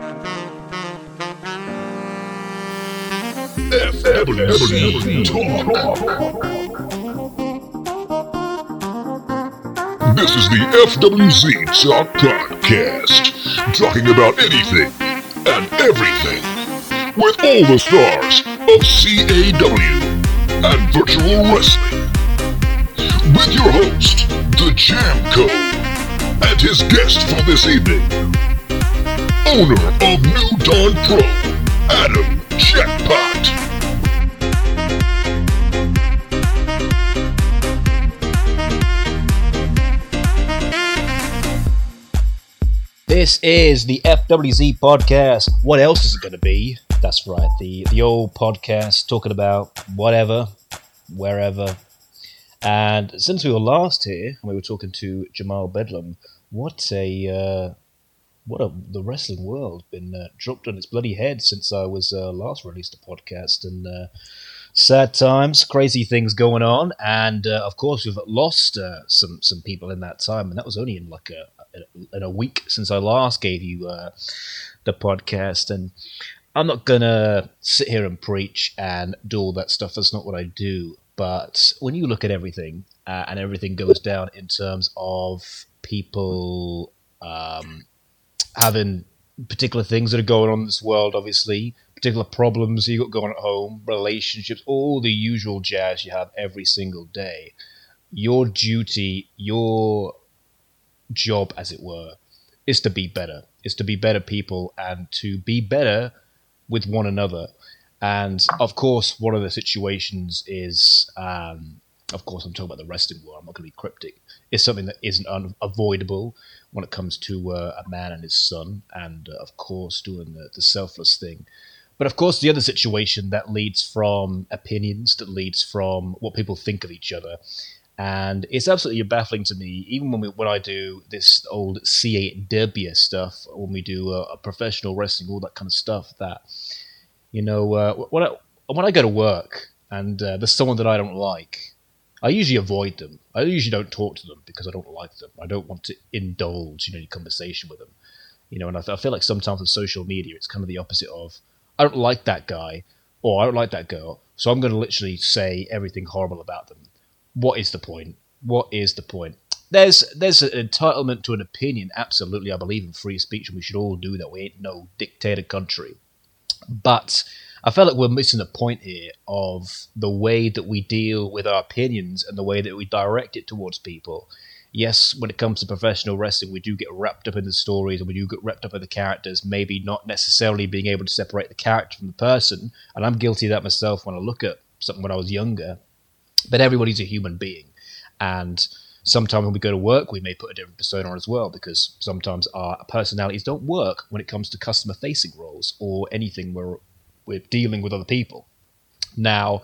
This is the FWC Talk Podcast, talking about anything and everything with all the stars of CAW and virtual wrestling. With your host, the Jam Code, and his guest for this evening, owner of New Dawn Pro, Adam Jackpot. This is the FWZ podcast. What else is it going to be? That's right, the the old podcast talking about whatever, wherever. And since we were last here, we were talking to Jamal Bedlam. What a uh, what a the wrestling world been uh, dropped on its bloody head since I was uh, last released a podcast and. Uh, sad times, crazy things going on, and uh, of course we've lost uh, some some people in that time, and that was only in like a in a week since I last gave you uh, the podcast, and I'm not gonna sit here and preach and do all that stuff. That's not what I do. But when you look at everything and everything goes down in terms of people um, having particular things that are going on in this world, obviously particular problems you got going at home, relationships, all the usual jazz you have every single day. Your duty, your job, as it were, is to be better, is to be better people and to be better with one another. And of course, one of the situations is, um, of course, I'm talking about the wrestling world. I'm not going to be cryptic. It's something that isn't unavoidable when it comes to uh, a man and his son, and uh, of course, doing the, the selfless thing. But of course, the other situation that leads from opinions, that leads from what people think of each other. And it's absolutely baffling to me, even when we, when I do this old CAW stuff, when we do a, a professional wrestling, all that kind of stuff. That you know, uh, when I when I go to work and uh, there's someone that I don't like, I usually avoid them. I usually don't talk to them because I don't like them. I don't want to indulge in any conversation with them. You know, and I, I feel like sometimes with social media, it's kind of the opposite of I don't like that guy or I don't like that girl, so I'm going to literally say everything horrible about them. What is the point? What is the point? There's there's an entitlement to an opinion. Absolutely, I believe in free speech, and we should all do that. We ain't no dictator country. But I feel like we're missing the point here of the way that we deal with our opinions and the way that we direct it towards people yes, when it comes to professional wrestling, we do get wrapped up in the stories and we do get wrapped up in the characters, maybe not necessarily being able to separate the character from the person. And I'm guilty of that myself when I look at something when I was younger. But everybody's a human being. And sometimes when we go to work, we may put a different persona on as well because sometimes our personalities don't work when it comes to customer facing roles or anything where we're dealing with other people. Now,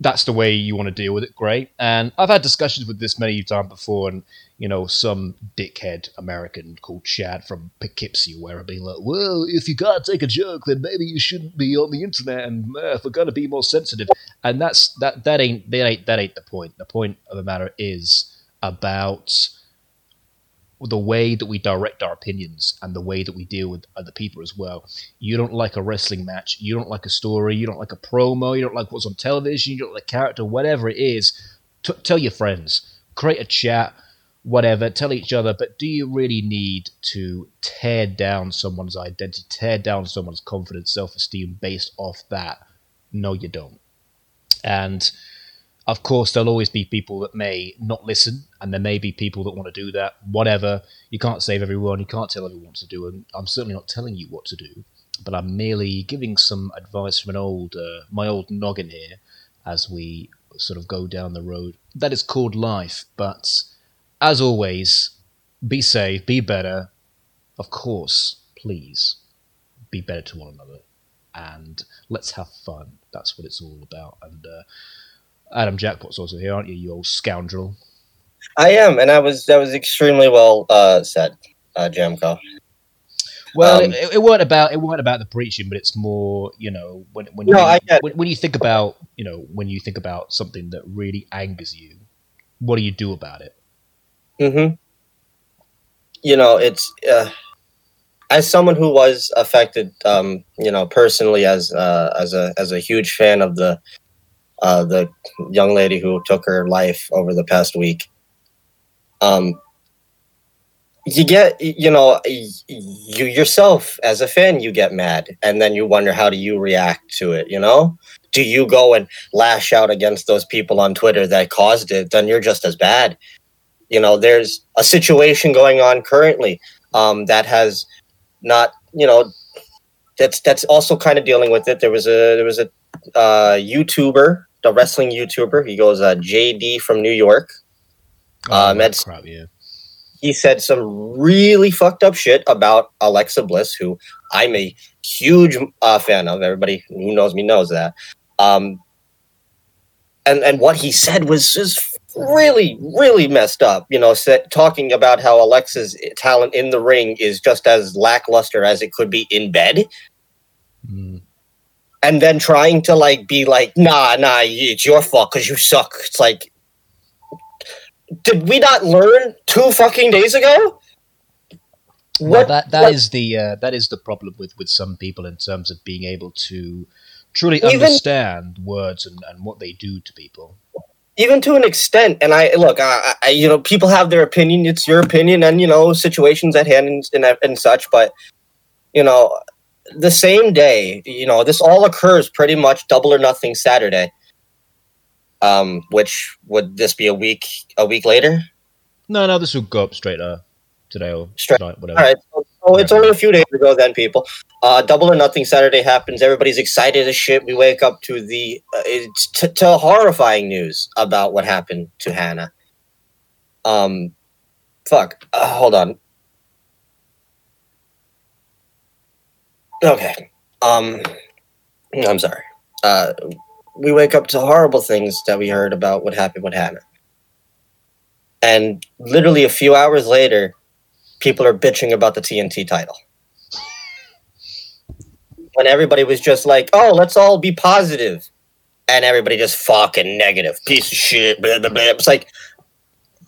that's the way you want to deal with it, great. And I've had discussions with this many times before, and you know, some dickhead American called Chad from Poughkeepsie, where I've been like, well, if you can't take a joke, then maybe you shouldn't be on the internet, and uh, if we're gonna be more sensitive, and that's that that ain't that ain't that ain't the point. The point of the matter is about the way that we direct our opinions and the way that we deal with other people as well. You don't like a wrestling match, you don't like a story, you don't like a promo, you don't like what's on television, you don't like character, whatever it is. T- tell your friends, create a chat, whatever, tell each other. But do you really need to tear down someone's identity, tear down someone's confidence, self esteem based off that? No, you don't. And of course, there'll always be people that may not listen, and there may be people that want to do that. Whatever. You can't save everyone. You can't tell everyone what to do. And I'm certainly not telling you what to do, but I'm merely giving some advice from an old, uh, my old noggin here, as we sort of go down the road that is called life. But as always, be safe, be better. Of course, please be better to one another, and let's have fun. That's what it's all about. And uh, Adam Jackpot's also here, aren't you, you old scoundrel? I am, and I was that was extremely well uh, said, uh, Jamco. Well, um, it, it, weren't about it weren't about the preaching, but it's more you know when when you, no, when, when, you think about you know when you think about something that really angers you, what do you do about it? Hmm. You know, it's uh, as someone who was affected, um, you know, personally as uh, as a as a huge fan of the uh, the young lady who took her life over the past week, um, you get you know you yourself as a fan you get mad and then you wonder how do you react to it you know? Do you go and lash out against those people on twitter that caused it? Then you're just as bad. You know there's a situation going on currently um, that has not you know that's that's also kind of dealing with it. There was a there was a uh, youtuber the wrestling youtuber he goes uh, jd from new york Oh, Um, crap, yeah. he said some really fucked up shit about Alexa Bliss, who I'm a huge uh, fan of. Everybody who knows me knows that. Um, and and what he said was just really, really messed up. You know, said, talking about how Alexa's talent in the ring is just as lackluster as it could be in bed, Mm. And then trying to like be like, nah, nah, it's your fault because you suck. It's like. Did we not learn two fucking days ago? Well, that that what- is the uh, that is the problem with with some people in terms of being able to truly Even- understand words and, and what they do to people. even to an extent and i look I, I you know people have their opinion it's your opinion and you know situations at hand and, and, and such but you know the same day you know this all occurs pretty much double or nothing saturday. Um which would this be a week a week later? No, no, this will go up straight uh, today or Straight- tonight, whatever. all right so, so it's only a few days ago then people. Uh double or nothing saturday happens. Everybody's excited as shit. We wake up to the uh, it's t- to horrifying news about what happened to hannah. Um fuck. Uh, hold on okay um i'm sorry uh we wake up to horrible things that we heard about what happened with hannah and literally a few hours later people are bitching about the TNT title. When everybody was just like, "Oh, let's all be positive," and everybody just fucking negative, piece of shit. Blah, blah, blah. It's like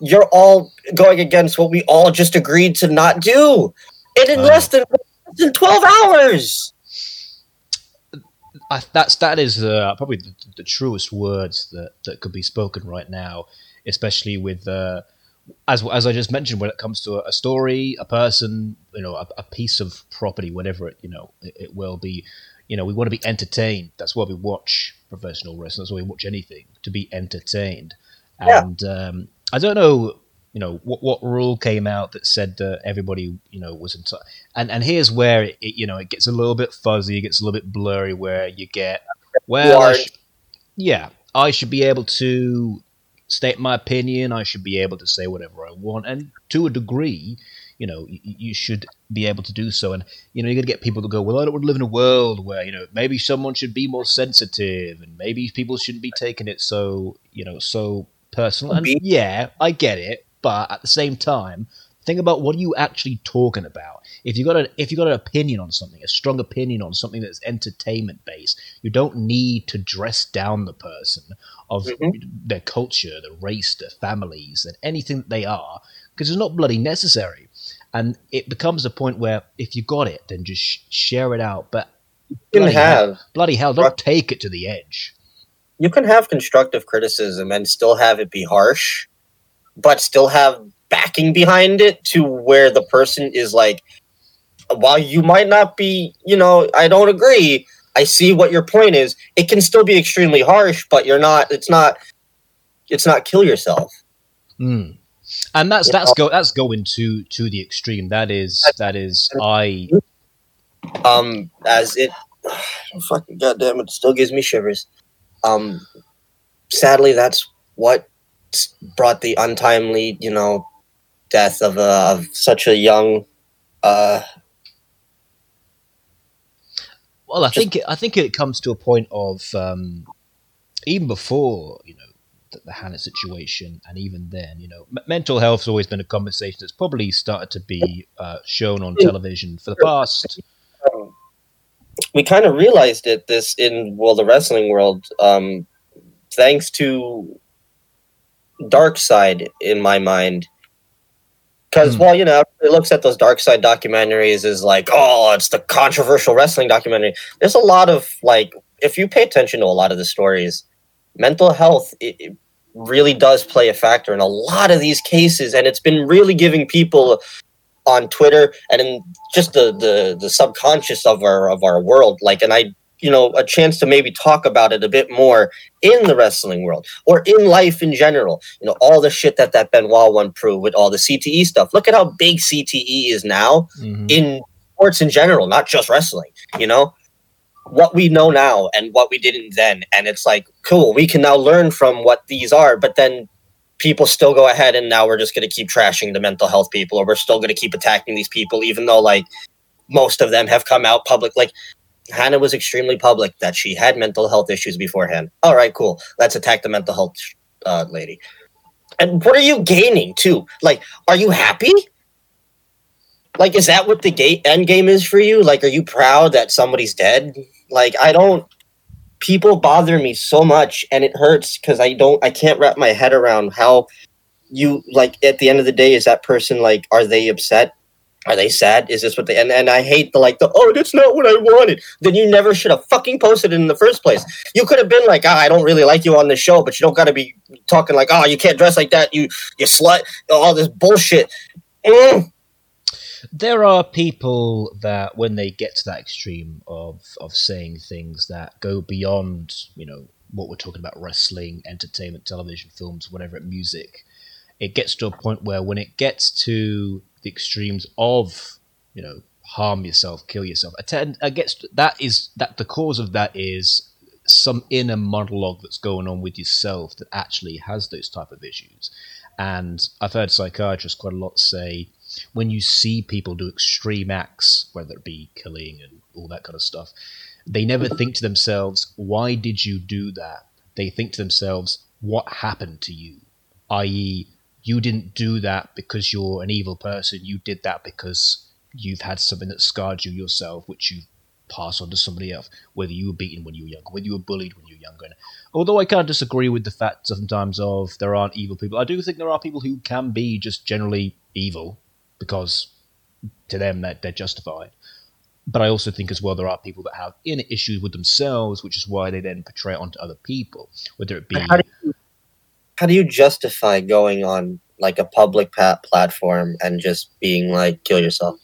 you're all going against what we all just agreed to not do, and in less than less than twelve hours. I, that's that is uh, probably the, the truest words that, that could be spoken right now, especially with uh, as as I just mentioned when it comes to a, a story, a person, you know, a, a piece of property, whatever it you know it, it will be. You know, we want to be entertained. That's why we watch professional wrestling. That's why we watch anything to be entertained. Yeah. And um, I don't know, you know, what what rule came out that said that everybody, you know, was enti- and and here's where it, it, you know it gets a little bit fuzzy, it gets a little bit blurry, where you get well, I sh- yeah, I should be able to state my opinion. I should be able to say whatever I want, and to a degree, you know, you, you should be able to do so. And you know, you're gonna get people to go, well, I don't want to live in a world where you know maybe someone should be more sensitive, and maybe people shouldn't be taking it so you know so personal. And yeah, I get it, but at the same time, think about what are you actually talking about. If you got an if you got an opinion on something, a strong opinion on something that's entertainment based, you don't need to dress down the person of Mhm. their culture, their race, their families, and anything that they are, because it's not bloody necessary. And it becomes a point where if you got it, then just sh- share it out. But You can bloody hell, have bloody hell, don't take it to the edge. you can have constructive criticism and still have it be harsh, but still have backing behind it to where the person is like, while you might not be, you know, I don't agree. I see what your point is. It can still be extremely harsh, but you're not. It's not. It's not kill yourself. Mm. And that's Yeah. that's go that's going to to the extreme. That is that is I Um, as it, fucking goddamn, it still gives me shivers. Um, sadly, that's what brought the untimely, you know, death of a of such a young, uh, Well, I Just- think it, I think it comes to a point of um, even before you know the, the Hannah situation, and even then, you know, m- mental health's always been a conversation that's probably started to be uh, shown on television for the past. um, we kind of realized it this in well the wrestling world, um, thanks to Dark Side in my mind, Because Hmm. well, you know, it looks at those dark side documentaries is like, oh, it's the controversial wrestling documentary. There's a lot of like, if you pay attention to a lot of the stories, mental health it, it really does play a factor in a lot of these cases, and it's been really giving people on Twitter and in just the the the subconscious of our of our world, like, and I. You know, a chance to maybe talk about it a bit more in the wrestling world or in life in general. You know, all the shit that that Benoit one proved with all the CTE stuff. Look at how big CTE is now Mhm. in sports in general, not just wrestling. You know, what we know now and what we didn't then, and it's like cool. We can now learn from what these are, but then people still go ahead and now we're just going to keep trashing the mental health people, or we're still going to keep attacking these people, even though like most of them have come out public. Like Hannah was extremely public that she had mental health issues beforehand. All right, cool. Let's attack the mental health uh, lady. And what are you gaining too? Like, are you happy? Like, is that what the gate end game is for you? Like, are you proud that somebody's dead? Like, I don't. People bother me so much, and it hurts because I don't. I can't wrap my head around how you like. At the end of the day, is that person like? Are they upset? Are they sad? Is this what they? And and I hate the like the oh that's not what I wanted. Then you never should have fucking posted it in the first place. You could have been like, ah, I don't really like you on the show, but you don't got to be talking like, oh, you can't dress like that. You you slut. All this bullshit. Mm. there are people that when they get to that extreme of of saying things that go beyond you know what we're talking about wrestling entertainment television films whatever music it gets to a point where when it gets to the extremes of you know harm yourself kill yourself attend it gets that is that the cause of that is some inner monologue that's going on with yourself that actually has those type of issues and i've heard psychiatrists quite a lot say when you see people do extreme acts, whether it be killing and all that kind of stuff, they never think to themselves, why did you do that? They think to themselves, what happened to you? I.e., you didn't do that because you're an evil person. You did that because you've had something that scarred you yourself, which you pass on to somebody else, whether you were beaten when you were younger, whether you were bullied when you were younger. And although I can't disagree with the fact sometimes of there aren't evil people, I do think there are people who can be just generally evil because to them that they're justified. But I also think as well there are people that have inner issues with themselves, which is why they then portray it onto other people, whether it be How do you how do you justify going on like a public pa- platform and just being like kill yourself?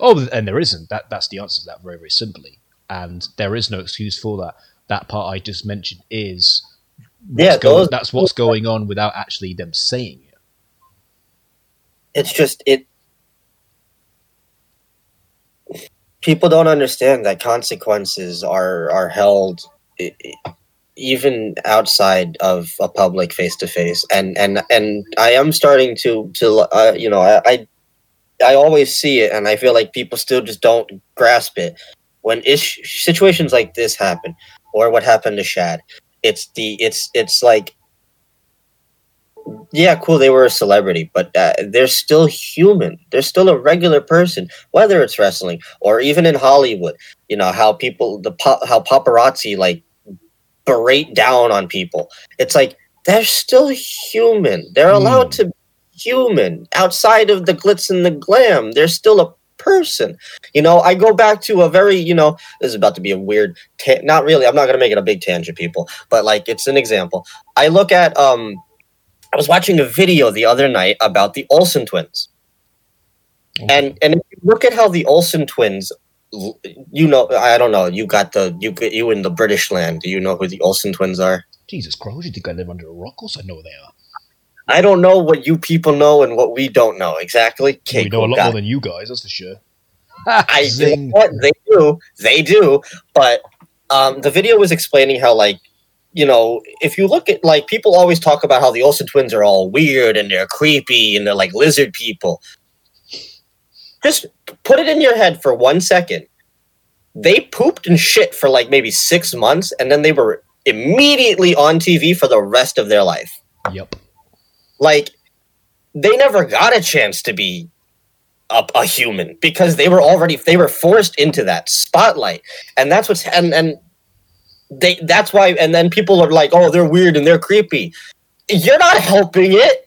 oh, and there isn't. That that's the answer to that very very simply, and there is no excuse for that. That part I just mentioned is Yeah, going, those- that's what's going on without actually them saying it. It's just it. People don't understand that consequences are are held i- i- even outside of a public face to face, and and and I am starting to to uh, you know I, I I always see it, and I feel like people still just don't grasp it when ish situations like this happen, or what happened to Shad. It's the it's it's like yeah, cool, they were a celebrity, but uh, they're still human. They're still a regular person, whether it's wrestling or even in Hollywood. You know how people the pa- how paparazzi like berate down on people. It's like they're still human. They're allowed to be human outside of the glitz and the glam. They're still a person. You know, I go back to a very, you know, this is about to be a weird ta- not really. I'm not going to make it a big tangent people, but like it's an example. I look at um I was watching a video the other night about the Olsen twins. And and if you look at how the Olsen twins you know I don't know, you got the you you in the British land. Do you know who the Olsen twins are? Jesus Christ, you think I live under a rock? Of course I know who they are. I don't know what you people know and what we don't know exactly. Okay, we know a lot more than you guys, that's for sure. I Zing. what they do, they do. But um, the video was explaining how like you know if you look at like people always talk about how the Olsen twins are all weird and they're creepy and they're like lizard people. Just put it in your head for one second. They pooped and shit for like maybe six months, and then they were immediately on TV for the rest of their life. Yep. Like they never got a chance to be a, a human because they were already they were forced into that spotlight and that's what's and and they that's why and then people are like oh they're weird and they're creepy you're not helping it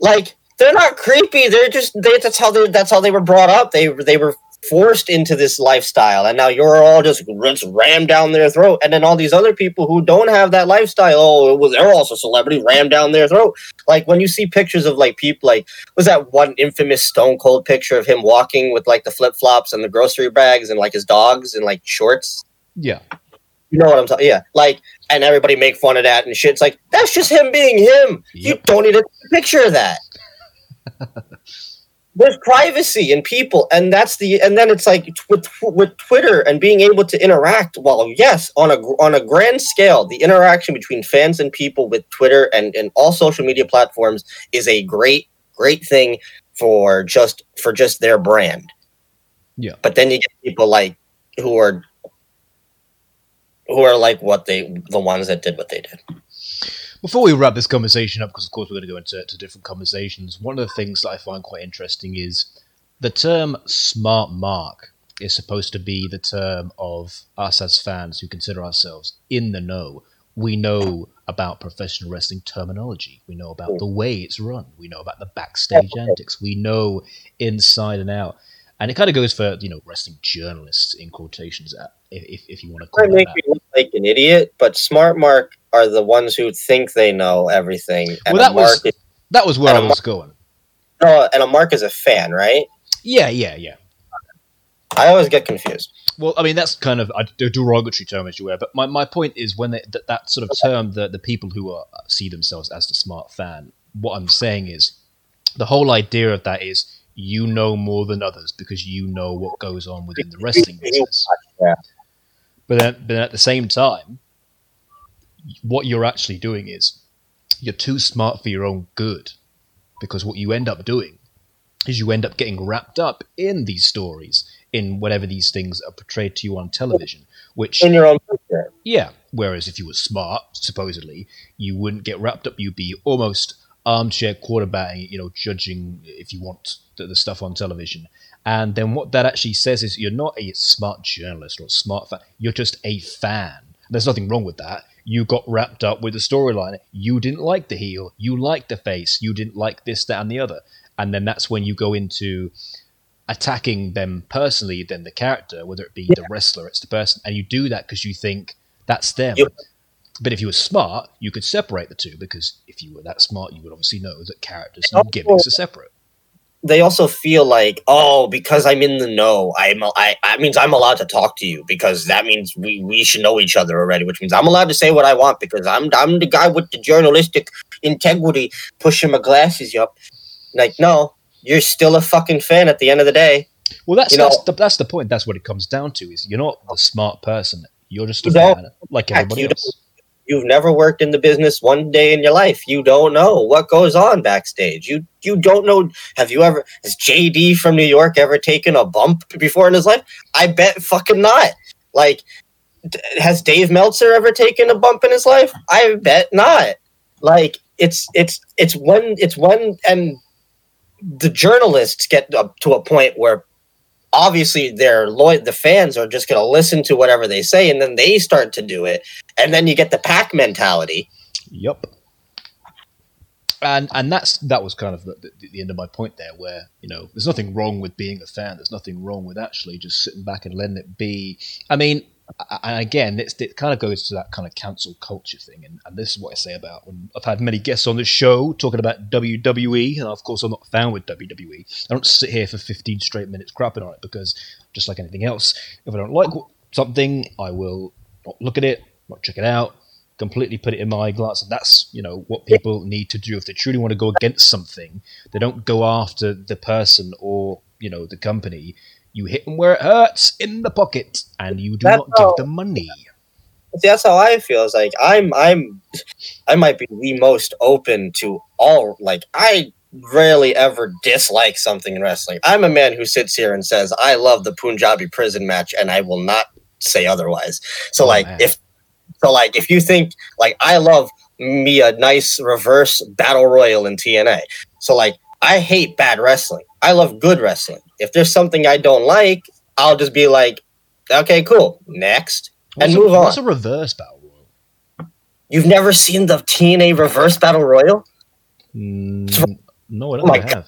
like they're not creepy. They're just they, that's how they that's how they were brought up. They they were forced into this lifestyle, and now you're all just, just rammed down their throat. And then all these other people who don't have that lifestyle, oh, well, they're also celebrity rammed down their throat. Like when you see pictures of like people, like was that one infamous Stone Cold picture of him walking with like the flip flops and the grocery bags and like his dogs and like shorts. Yeah. You know what I'm talking? Yeah, like, and everybody make fun of that and shit. It's like that's just him being him. You don't need a picture of that. There's privacy in people, and that's the. And then it's like with with Twitter and being able to interact. Well, yes, on a on a grand scale, the interaction between fans and people with Twitter and and all social media platforms is a great great thing for just for just their brand. Yeah. But then you get people like who are who are like what they the ones that did what they did. Before we wrap this conversation up, because of course we're going to go into to different conversations, one of the things that I find quite interesting is the term smart mark is supposed to be the term of us as fans who consider ourselves in the know. We know about professional wrestling terminology. We know about the way it's run. We know about the backstage antics. We know inside and out. And it kind of goes for, you know, wrestling journalists in quotations, uh, if, if, you want to call it make that. me look like an idiot, but smart mark are the ones who think they know everything. And Well, that was- mark is, That was where I was going. no, and a mark is a fan, right? Yeah, yeah, yeah. I always get confused. Well, I mean, that's kind of a derogatory term, as you were. But my, my point is, when they, that, that sort of term, the, the people who are, see themselves as the smart fan, what I'm saying is, the whole idea of that is you know more than others because you know what goes on within the wrestling business. Yeah. But then, but then at the same time, what you're actually doing is you're too smart for your own good because what you end up doing is you end up getting wrapped up in these stories in whatever these things are portrayed to you on television which In your own picture. yeah whereas if you were smart supposedly you wouldn't get wrapped up. You'd be almost armchair quarterbacking you know judging if you want the, the stuff on television. And then what that actually says is you're not a smart journalist or a smart fan you're just a fan. There's nothing wrong with that you got wrapped up with the storyline. You didn't like the heel. You liked the face. You didn't like this that and the other. And then that's when you go into attacking them personally than the character, whether it be the wrestler, it's the person, and you do that because you think that's them. You- But if you were smart, you could separate the two because if you were that smart, you would obviously know that characters And and gimmicks are separate. They also feel like, oh, because I'm in the know, I'm I that means I'm allowed to talk to you because that means we, we should know each other already, which means I'm allowed to say what I want because I'm I'm the guy with the journalistic integrity pushing my glasses up. Like, no, you're still a fucking fan at the end of the day. Well, that's You know- that's, the, that's the point. That's what it comes down to. Is you're not the smart person. You're just a fan, like everybody else. You've never worked in the business one day in your life. You don't know what goes on backstage. You you don't know. Have you ever has JD from New York ever taken a bump before in his life? I bet fucking not. Like, has Dave Meltzer ever taken a bump in his life? I bet not. Like, it's it's it's one it's one and the journalists get up to a point where obviously they're loyal the fans are just going to listen to whatever they say and then they start to do it and then you get the pack mentality Yep. And and that's that was kind of the, the, the end of my point there, where you know there's nothing wrong with being a fan. There's nothing wrong with actually just sitting back and letting it be. I mean, a- and again, it kind of goes to that kind of cancel culture thing, and, and this is what I say about when I've had many guests on the show talking about WWE, and of course I'm not fan with WWE. I don't sit here for 15 straight minutes crapping on it because just like anything else, if I don't like something, I will not look at it, not check it out, completely put it in my glass. And that's, you know, what people need to do. If they truly want to go against something, they don't go after the person or, you know, the company. You hit them where it hurts in the pocket and you do That's not give all. them money. See, that's how i feel it's like i'm i'm i might be the most open to all like i rarely ever dislike something in wrestling i'm a man who sits here and says i love the punjabi prison match and i will not say otherwise so Oh, like man. if so like if you think like i love me a nice reverse battle royal in tna so like i hate bad wrestling i love good wrestling if there's something i don't like i'll just be like okay cool next What's And a, move on. What's a reverse battle royal? You've never seen the TNA Reverse Battle Royal? Mm, No, I Oh don't I have.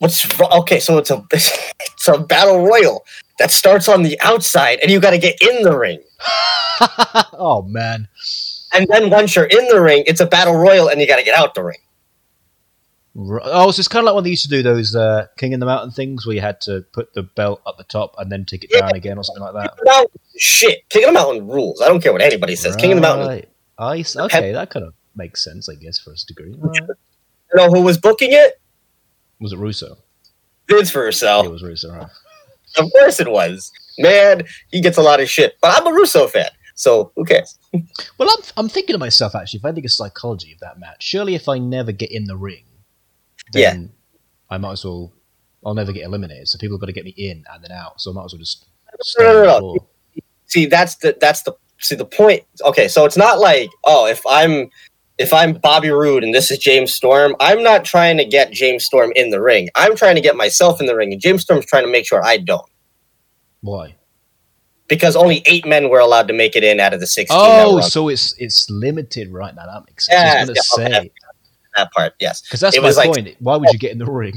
What's okay? So it's a it's a battle royal that starts on the outside, and you got to get in the ring. oh man. And then once you're in the ring, it's a battle royal, and you got to get out the ring. Right. Oh, so it's kind of like when they used to do those uh, King in the Mountain things where you had to put the belt at the top and then take it Yeah. down again or something like that. Now, shit, King of the Mountain rules. I don't care what anybody says. King of the Mountain. Right. I okay, that kind of makes sense, I guess, for a degree. Alright. You know who was booking it? Was it Russo? Vince Russo. It was Russo. Right. Of course it was. Man, he gets a lot of shit, but I'm a Russo fan, so who cares? Well, I'm, I'm thinking to myself actually, if I think of psychology of that match, surely if I never get in the ring, then I might as well. I'll never get eliminated. So people have got to get me in and then out. So I might as well just. No, no, on no. See, that's the that's the see the point. Okay, so it's not like oh, if I'm if I'm Bobby Roode and this is James Storm, I'm not trying to get James Storm in the ring. I'm trying to get myself in the ring, and James Storm's trying to make sure I don't. Why? Because only eight men were allowed to make it in out of the sixteen. Oh, so it's it's limited right now. That makes sense. Yeah, I was going to yeah, say that part. Yes, because that's It my was like- point. Why would you get in the ring?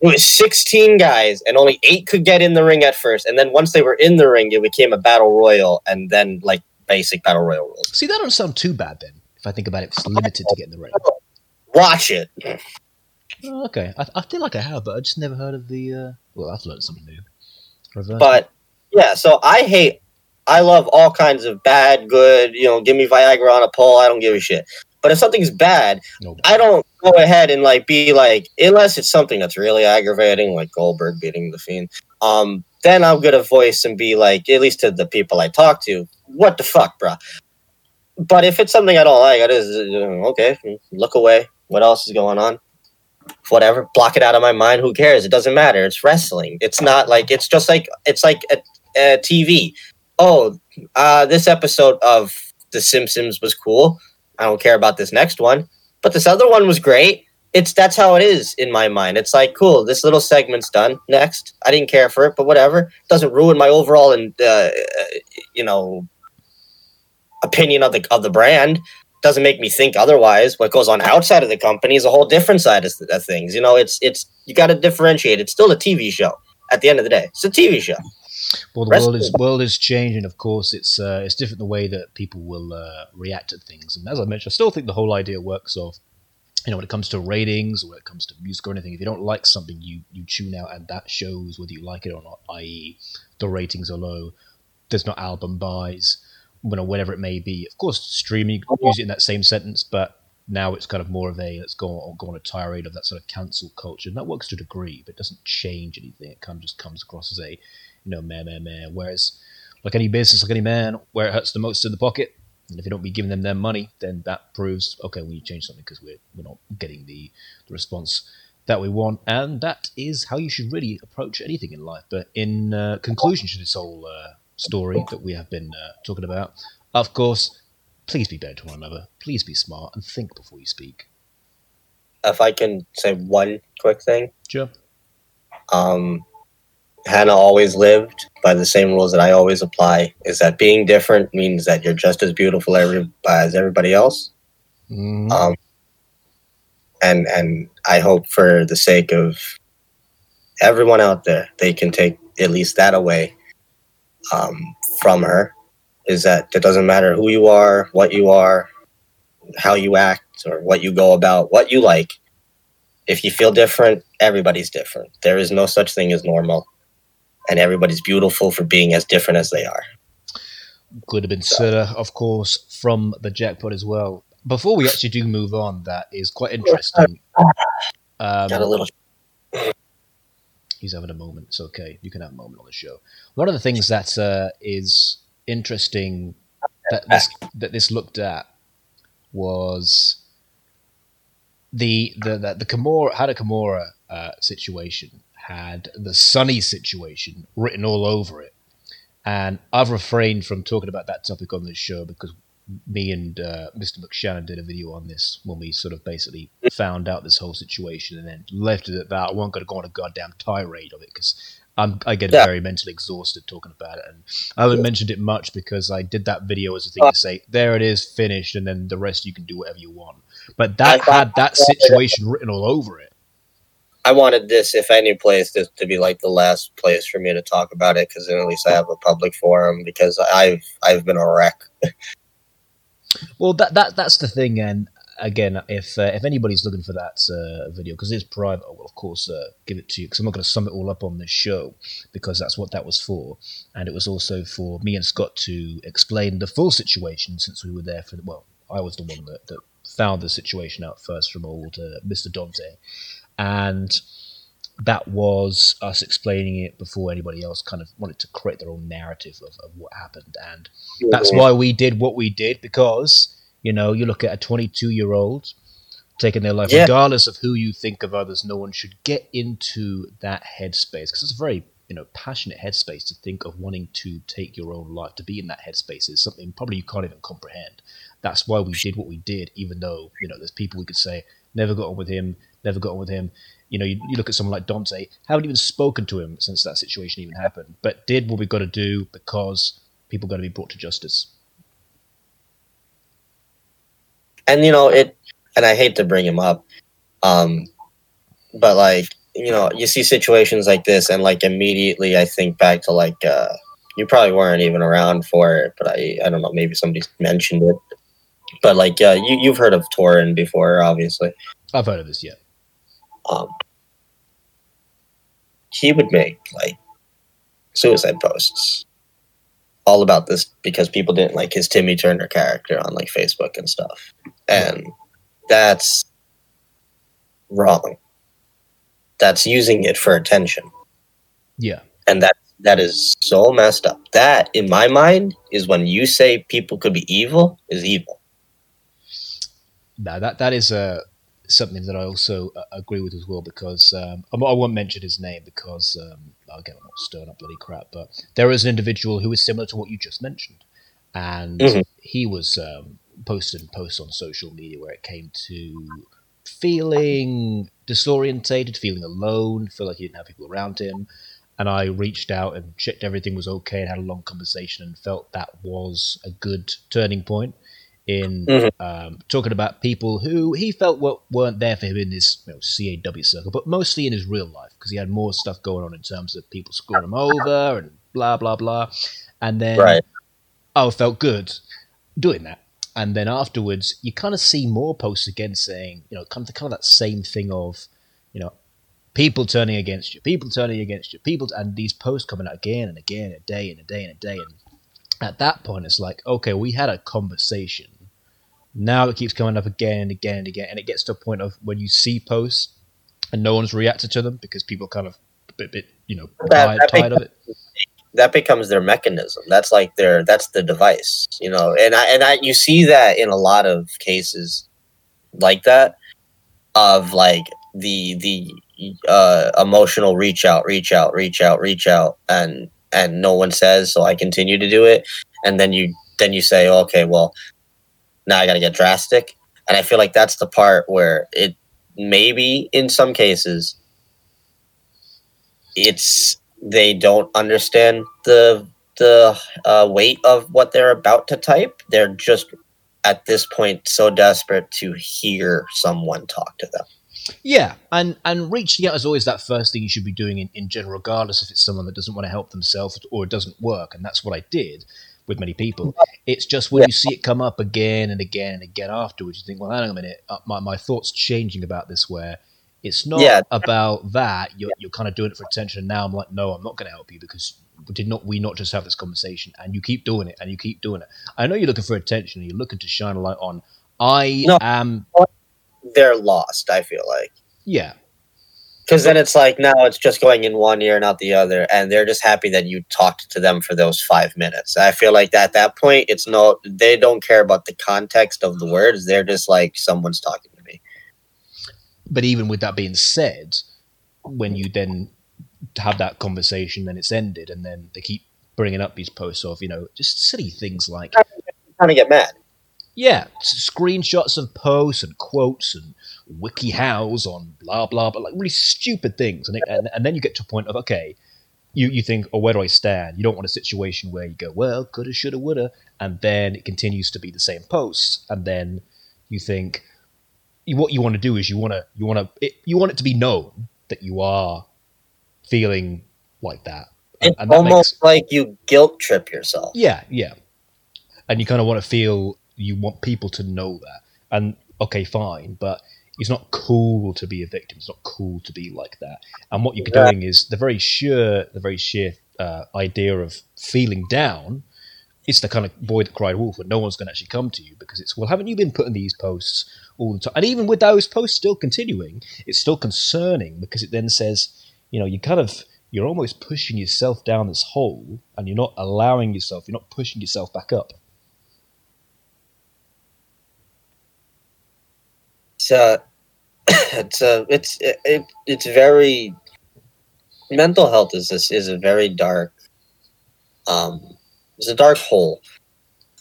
it was sixteen guys, and only eight could get in the ring at first, and then once they were in the ring, it became a battle royal, and then like basic battle royal rules. See, that don't sound too bad then. If I think about it, it's limited to get in the ring. Watch it. Oh, okay, I, I feel like I have, but I just never heard of the. Uh... Well, I've learned something new. Reverse. But yeah, so I hate, I love all kinds of bad, good. You know, give me Viagra on a pole. I don't give a shit. But if something's bad, no. I don't go ahead and like be like, unless it's something that's really aggravating, like Goldberg beating the Fiend. Um, then I'm gonna voice and be like, at least to the people I talk to, what the fuck, bruh. But if it's something I don't like, I just okay, look away. What else is going on? Whatever, block it out of my mind. Who cares? It doesn't matter. It's wrestling. It's not like it's just like it's like a, a TV. Oh, uh, this episode of The Simpsons was cool. I don't care about this next one, but this other one was great. It's that's how it is in my mind. It's like cool. This little segment's done. Next, I didn't care for it, but whatever. Doesn't ruin my overall and uh, you know opinion of the of the brand. Doesn't make me think otherwise. What goes on outside of the company is a whole different side of, of things. You know, it's it's you got to differentiate. It's still a TV show. At the end of the day, it's a TV show. Well, the Rest- world is world is changing. Of course, it's uh, it's different the way that people will uh, react to things. And as I mentioned, I still think the whole idea works. Of you know, when it comes to ratings or when it comes to music or anything, if you don't like something, you you tune out, and that shows whether you like it or not. I.e., the ratings are low. There's not album buys, you know, whatever it may be. Of course, streaming you can use it in that same sentence, but now it's kind of more of a let's go on, go on a tirade of that sort of cancel culture, and that works to a degree, but it doesn't change anything. It kind of just comes across as a you know, meh, meh, meh. Whereas, like any business, like any man, where it hurts the most in the pocket, and if you don't be giving them their money, then that proves okay, we need to change something because we're we're not getting the, the response that we want, and that is how you should really approach anything in life. But in uh, conclusion to this whole uh, story that we have been uh, talking about, of course, please be better to one another. Please be smart and think before you speak. If I can say one quick thing, Sure. um, Hannah always lived by the same rules that I always apply. Is that being different means that you're just as beautiful every, as everybody else. Mhm. Um, and and I hope for the sake of everyone out there, they can take at least that away um, from her. Is that it doesn't matter who you are, what you are, how you act, or what you go about, what you like. If you feel different, everybody's different. There is no such thing as normal, and everybody's beautiful for being as different as they are. could have been Sutter, of course, from the jackpot as well. Before we actually do move on, that is quite interesting. Um, Got a little. he's having a moment. It's okay. You can have a moment on the show. One of the things that uh, is interesting that this that this looked at was the the the, the Kimura had a Kimura uh, situation had the Sunny situation written all over it, and I've refrained from talking about that topic on this show because me and uh, Mr. McShannon did a video on this when we sort of basically found out this whole situation and then left it at that. I wasn't going to go on a goddamn tirade of it because I'm, I get Yeah. very mentally exhausted talking about it, and I haven't mentioned it much because I did that video as a thing to say, "There it is, finished," and then the rest you can do whatever you want. But that had that situation written all over it. I wanted this, if any place, to, to be like the last place for me to talk about it, because then at least I have a public forum. Because I've I've been a wreck. Well, that that that's the thing, and again, if uh, if anybody's looking for that uh, video because it's private, I will of course uh, give it to you because I'm not going to sum it all up on this show because that's what that was for, and it was also for me and Scott to explain the full situation since we were there for well, I was the one that, that found the situation out first from old uh, Mr. Dante, and that was us explaining it before anybody else kind of wanted to create their own narrative of, of what happened. And that's why we did what we did because you know you look at a 22 year old taking their life Yeah. regardless of who you think of others no one should get into that headspace because it's a very you know passionate headspace to think of wanting to take your own life to be in that headspace is something probably you can't even comprehend. That's why we did what we did even though you know there's people we could say never got on with him never got on with him you know, you, you look at someone like Dante, haven't even spoken to him since that situation even happened, but did what we've got to do because people got to be brought to justice. and you know it and i hate to bring him up um but like you know you see situations like this and like immediately i think back to like uh you probably weren't even around for it but i i don't know maybe somebody mentioned it but like uh you, you've heard of Torin before obviously I've heard of this yet. Um he would make like suicide posts all about this because people didn't like his Timmy Turner character on like Facebook and stuff. And that's wrong. That's using it for attention. Yeah. And that that is so messed up. That in my mind is when you say people could be evil is evil. No, that that is uh, something that I also uh, agree with as well because um, I won't mention his name because um, again I'm not stirring up bloody crap, but there is an individual who is similar to what you just mentioned, and Mhm. he was um, posting posts on social media where it came to feeling disorientated, feeling alone, feel like he didn't have people around him. And I reached out and checked everything was okay and had a long conversation and felt that was a good turning point in Mhm. um, talking about people who he felt were, weren't there for him in his you know, CAW circle, but mostly in his real life because he had more stuff going on in terms of people screwing him over and blah blah blah. And then Right. oh, felt good doing that. And then afterwards, you kind of see more posts again saying, you know, kind of kind of that same thing of, you know, people turning against you, people turning against you, people, and these posts coming out again and again, a day and a day and a day. And at that point, it's like, okay, we had a conversation. Now it keeps coming up again and again and again, and it gets to a point of when you see posts and no one's reacted to them because people kind of a bit, bit you know, That- tired, that tired of it. that becomes their mechanism. That's like their that's the device, you know. And I and I you see that in a lot of cases like that of like the the uh emotional reach out, reach out, reach out, reach out and and no one says so I continue to do it and then you then you say, "Okay, well, now I got to get drastic." And I feel like that's the part where it maybe in some cases it's they don't understand the the uh, weight of what they're about to type. They're just at this point so desperate to hear someone talk to them. Yeah, and and reaching out is always that first thing you should be doing in, in general, regardless if it's someone that doesn't want to help themselves or it doesn't work, and that's what I did with many people. It's just when you see it come up again and again and again afterwards, you think, well, hang on a minute, uh, my my thoughts changing about this where it's not Yeah. about that. You're you're kind of doing it for attention, and now I'm like, no, I'm not going to help you because we did not we not just have this conversation and you keep doing it and you keep doing it. I know you're looking for attention and you're looking to shine a light on. I No. am, They're lost. I feel like yeah, because then it's like now it's just going in one ear, not the other, and they're just happy that you talked to them for those five minutes. I feel like at that point, it's no, they don't care about the context of the words. They're just like someone's talking to me. but even with that being said, when you then have that conversation, then it's ended, and then they keep bringing up these posts of you know just silly things like trying to get mad. yeah, screenshots of posts and quotes and wiki hows on blah blah, blah, like really stupid things, and, it, and and then you get to a point of okay, you, you think, oh, where do I stand? You don't want a situation where you go, well, coulda, shoulda, woulda, and then it continues to be the same posts, and then you think, what you want to do is you want to you want to you want it to be known that you are feeling like that. And, it's and that almost makes, like you guilt trip yourself. Yeah, yeah, and you kind of want to feel you want people to know that. And okay, fine, but it's not cool to be a victim. It's not cool to be like that. And what you're yeah. doing is the very sheer, the very sheer uh, idea of feeling down. It's the kind of boy that cried wolf, and no one's going to actually come to you because it's well, haven't you been putting these posts all the time? And even with those posts still continuing, it's still concerning because it then says, you know, you kind of you're almost pushing yourself down this hole, and you're not allowing yourself, you're not pushing yourself back up. it's uh, it's uh, it's it, it's very mental health is this is a very dark um it's a dark hole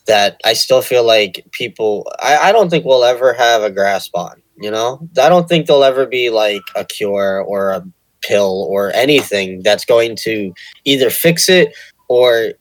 that I still feel like people I, I don't think we'll ever have a grasp on, you know? I don't think there'll ever be like a cure or a pill or anything that's going to either fix it or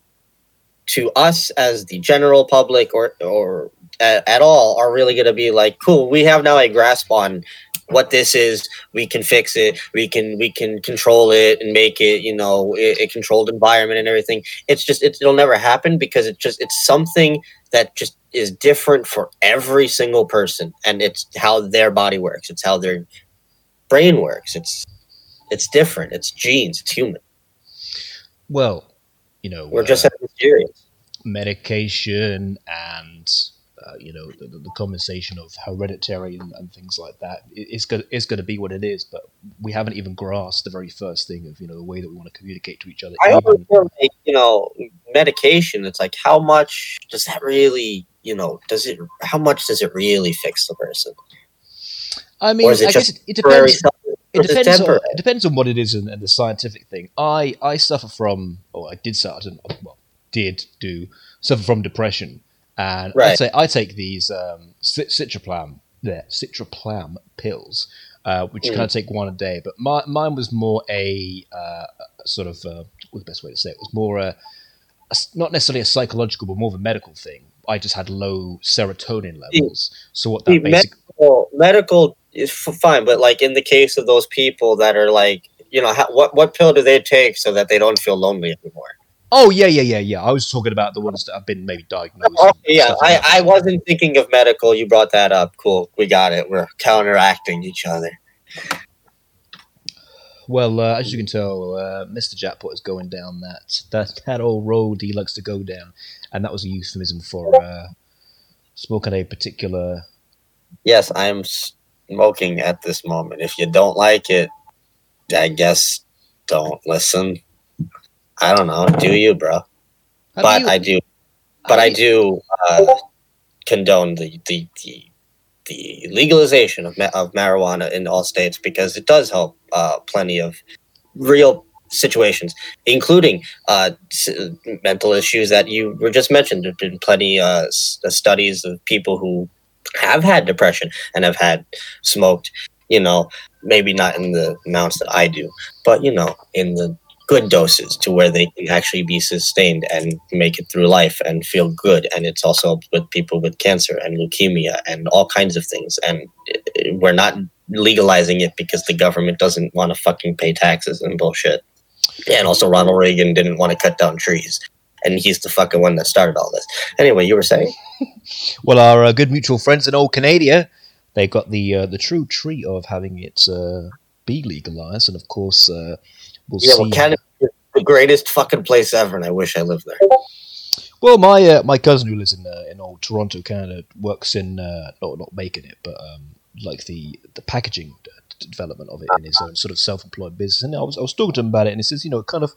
to us as the general public or or at, at all are really going to be like, cool, we have now a grasp on what this is. We can fix it. We can we can control it and make it you know a, a controlled environment and everything. It's just it, it'll never happen because it just it's something that just is different for every single person. And it's how their body works. It's how their brain works. It's it's different. It's genes. It's human. Well you know we're uh, just mysterious medication and uh, you know, the, the, conversation of hereditary and, and things like that. It, it's going it's going to be what it is, but we haven't even grasped the very first thing of you know the way that we want to communicate to each other. I feel like you know medication. It's like how much does that really you know does it how much does it really fix the person? I mean, I guess it, it depends. It depends, on, it depends on what it is and, and, the scientific thing. I, I suffer from, or I did suffer, and well, did do suffer from depression and right. I say I take these um, citalopram, there, citalopram pills, uh, which mm. kind of take one a day. But my, mine was more a, uh, sort of uh, what's the best way to say it? it was more a, a, not necessarily a psychological, but more of a medical thing. I just had low serotonin levels. So what that basically medical, medical is fine, but like in the case of those people that are like, you know, how, what what pill do they take so that they don't feel lonely anymore? Oh yeah, yeah, yeah, yeah. I was talking about the ones that have been maybe diagnosed. Oh, yeah, I, I wasn't thinking of medical. You brought that up. Cool, we got it. We're counteracting each other. Well, uh, as you can tell, uh, Mr. Jackpot is going down that that that old road he likes to go down, and that was a euphemism for uh, smoking a particular. Yes, I am smoking at this moment. If you don't like it, I guess don't listen. I don't know. Do you, bro? How but do you, I do. But I do uh, condone the, the the the legalization of ma- of marijuana in all states because it does help uh, plenty of real situations, including uh, s- mental issues that you were just mentioned. There've been plenty uh, s- studies of people who have had depression and have had smoked. You know, maybe not in the amounts that I do, but you know, in the good doses to where they can actually be sustained and make it through life and feel good. And it's also with people with cancer and leukemia and all kinds of things. And we're not legalizing it because the government doesn't want to fucking pay taxes and bullshit. And also, Ronald Reagan didn't want to cut down trees. And he's the fucking one that started all this. Anyway, you were saying? well, our uh, good mutual friends in old Canada, they've got the uh, the true treat of having it uh, be legalized. And of course, uh, we'll yeah, see. well, Canada is the greatest fucking place ever, and I wish I lived there. Well, my uh, my cousin who lives in uh, in old Toronto, Canada, works in uh, not not making it, but um, like the the packaging development of it in his own sort of self-employed business. And I was I was talking to him about it, and he says, you know, kind of,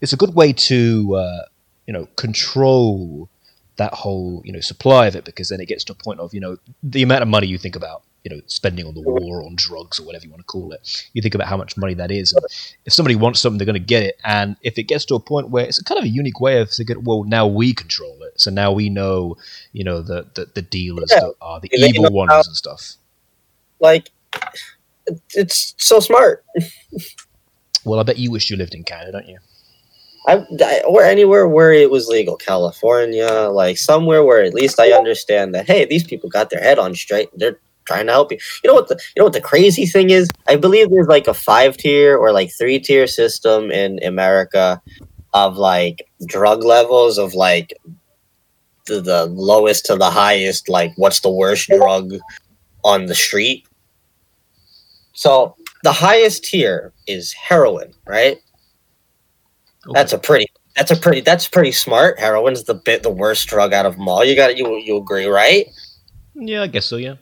it's a good way to uh, you know control that whole you know supply of it because then it gets to a point of you know the amount of money you think about you know spending on the war on drugs or whatever you want to call it. You think about how much money that is and if somebody wants something they're going to get it. And if it gets to a point where it's a kind of a unique way of saying well now we control it. So now we know you know the the, the dealers yeah. that are the evil ones how, and stuff. Like it's so smart. Well i bet you wish you lived in canada don't you? I, I, or anywhere where it was legal, California, like somewhere where at least I understand that hey, these people got their head on straight. They're trying to help you. You know what the you know what the crazy thing is? I believe there's like a five tier or like three tier system in America of like drug levels of like the, the lowest to the highest. Like what's the worst drug on the street? So the highest tier is heroin, right? Okay. That's a pretty. That's a pretty. That's pretty smart. Heroin's the bit the worst drug out of them all. You got You you agree, right? Yeah, I guess so. Yeah.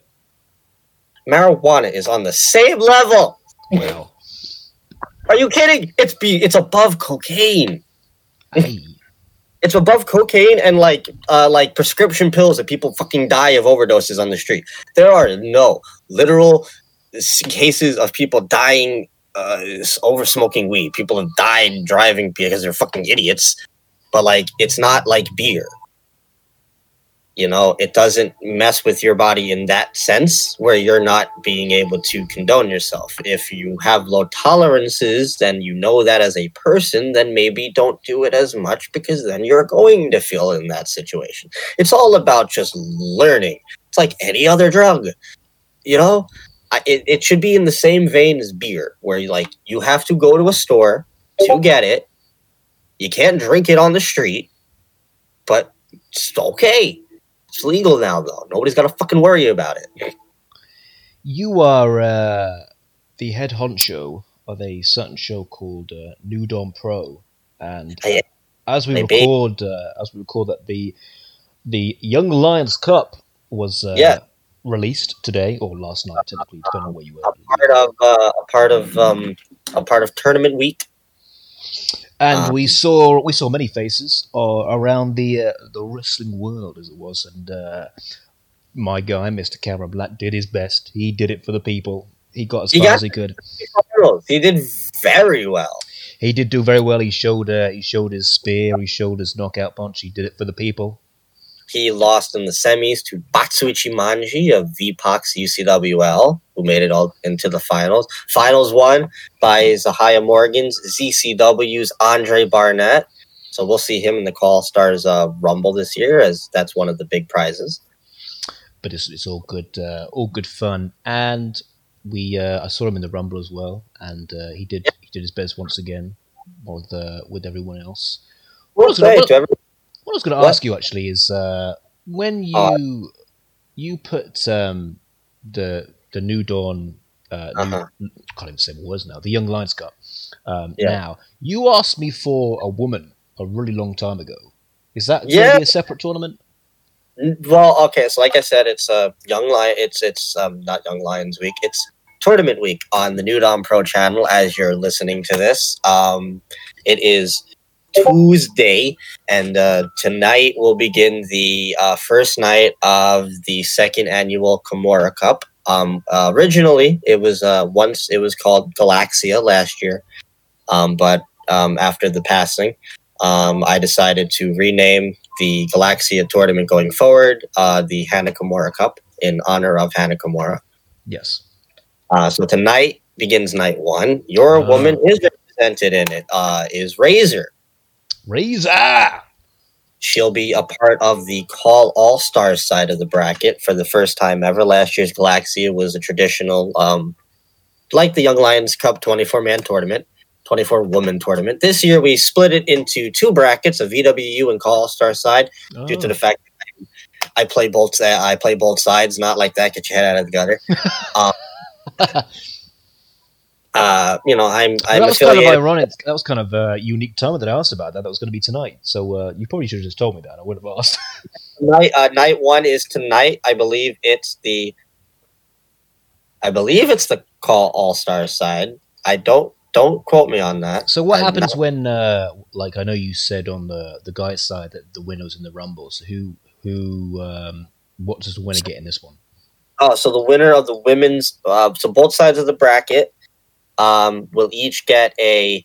Marijuana is on the same level. Wow. Are you kidding? It's be. It's above cocaine. It's above cocaine and like uh like prescription pills that people fucking die of overdoses on the street. There are no literal cases of people dying uh over smoking weed. People have died driving because they're fucking idiots. But like it's not like beer. You know, it doesn't mess with your body in that sense where you're not being able to condone yourself. If you have low tolerances, then you know that as a person, then maybe don't do it as much because then you're going to feel in that situation. It's all about just learning. It's like any other drug. You know, I, it, it should be in the same vein as beer, where you like you have to go to a store to get it. You can't drink it on the street, but it's okay. It's legal now, though. Nobody's got to fucking worry about it. You are uh, the head honcho of a certain show called uh, New Dawn Pro, and I- as we Maybe. record, uh, as we record that the the Young Lions Cup was uh, Yeah. released today or last night, technically, depending on where you were. Part of uh, a part of um, a part of tournament week. And Um, we saw we saw many faces uh, around the uh, the wrestling world, as it was, and uh, my guy, Mister Cameron Black, did his best. He did it for the people. He got as He far got- as he could. He did very well. He did do very well. He showed uh, he showed his spear. He showed his knockout punch. He did it for the people. He lost in the semis to Batsuichi Manji of VPOX UCWL, who made it all into the finals. Finals won by Zahaya Morgan's ZCW's Andre Barnett. So we'll see him in the Call Stars uh, Rumble this year, as that's one of the big prizes. But it's, it's all good, uh, all good fun. And we uh, I saw him in the Rumble as well, and uh, he did he did his best once again with uh, with everyone else. Was Say to every- What I was going to ask you actually is uh, when you Uh, you put um, the the New Dawn uh, Uh-huh. new, can't even say the words now the Young Lions Cup. Um, Yeah. Now you asked me for a woman a really long time ago. Is that going Yeah. to be a separate tournament? Well, okay, so like I said, it's a uh, young lion. It's it's um, not Young Lions Week. It's tournament week on the New Dawn Pro channel. As you're listening to this, um, it is Tuesday, and uh, tonight will begin the uh, first night of the second annual Kimura Cup. Um, uh, originally, it was uh, once it was called Galaxia last year, um, but um, after the passing, um, I decided to rename the Galaxia tournament going forward uh, the Hana Kimura Cup in honor of Hana Kimura. Yes. Uh, so tonight begins night one. Your Oh. woman is represented in it. Uh, is Razor. Razor. She'll be a part of the Call All Stars side of the bracket for the first time ever. Last year's Galaxia was a traditional, um, like the Young Lions Cup 24 man tournament, 24 woman tournament. This year we split it into two brackets, a VWU and Call All Star side, due to Oh. the fact that I, I play both. I play both sides, not like that. Get your head out of the gutter. um, uh, you know, I'm I'm that was kind of ironic. That was kind of a unique time that I asked about that. That was going to be tonight. So uh, you probably should have just told me that. I would have asked. night uh, night one is tonight. I believe it's the. I believe it's the Call All Star side. I don't don't quote me on that. So what I'm happens not- when, uh, like, I know you said on the the guy's side that the winner's in the rumbles. So who who um, what does the winner get in this one? Oh, so the winner of the women's, uh, so both sides of the bracket, um, will each get a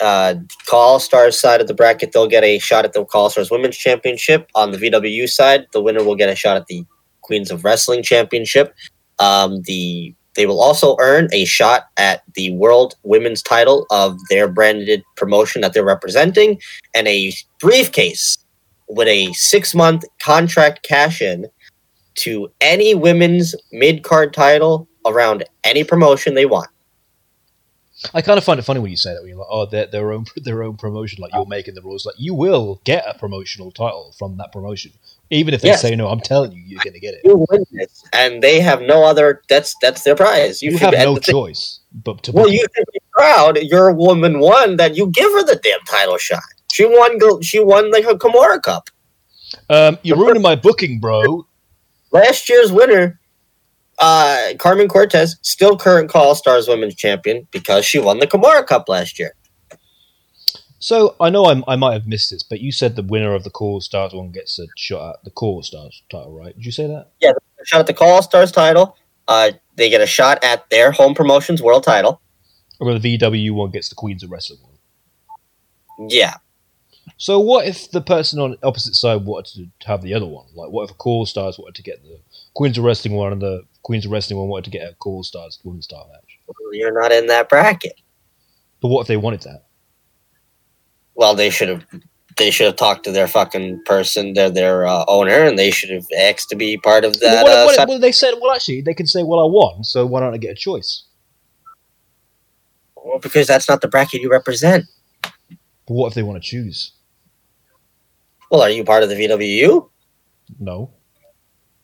uh, Call Stars side of the bracket. They'll get a shot at the Call Stars Women's Championship. On the VWU side, the winner will get a shot at the Queens of Wrestling Championship. Um, the they will also earn a shot at the world women's title of their branded promotion that they're representing and a briefcase with a six month contract cash in to any women's mid card title around any promotion they want. I kind of find it funny when you say that. When you're like, "Oh, their their own their own promotion," like you're making the rules. Like you will get a promotional title from that promotion, even if they Yes. say no. I'm telling you, you're going to get it. You win this, and they have no other. That's that's their prize. You should- have no choice but to. Well, you can be proud. Your woman won. That you give her the damn title shot. She won. go- She won like a Kimura Cup. Um, you're ruining my booking, bro. last year's winner, uh, Carmen Cortez, still current Call Stars Women's Champion because she won the Kimura Cup last year. So I know I'm, I might have missed this, but you said the winner of the Call Stars one gets a shot at the Call Stars title, right? Did you say that? Yeah, shot at the Call Stars title. Uh, they get a shot at their home promotions world title. Or the VW one gets the Queens of Wrestling one? Yeah. So what if the person on the opposite side wanted to have the other one? Like, what if a Core Stars wanted to get the Queens of Wrestling one and the Queens of Wrestling one wanted to get a Core Stars Women's Title match? You're not in that bracket. But what if they wanted that? Well, they should have. They should have talked to their fucking person, their their uh, owner, and they should have asked to be part of that. well, uh, what- well, they said, well, actually, they can say, well, I won, so why don't I get a choice? well, because that's not the bracket you represent. But what if they want to choose? Well, are you part of the VWU? No.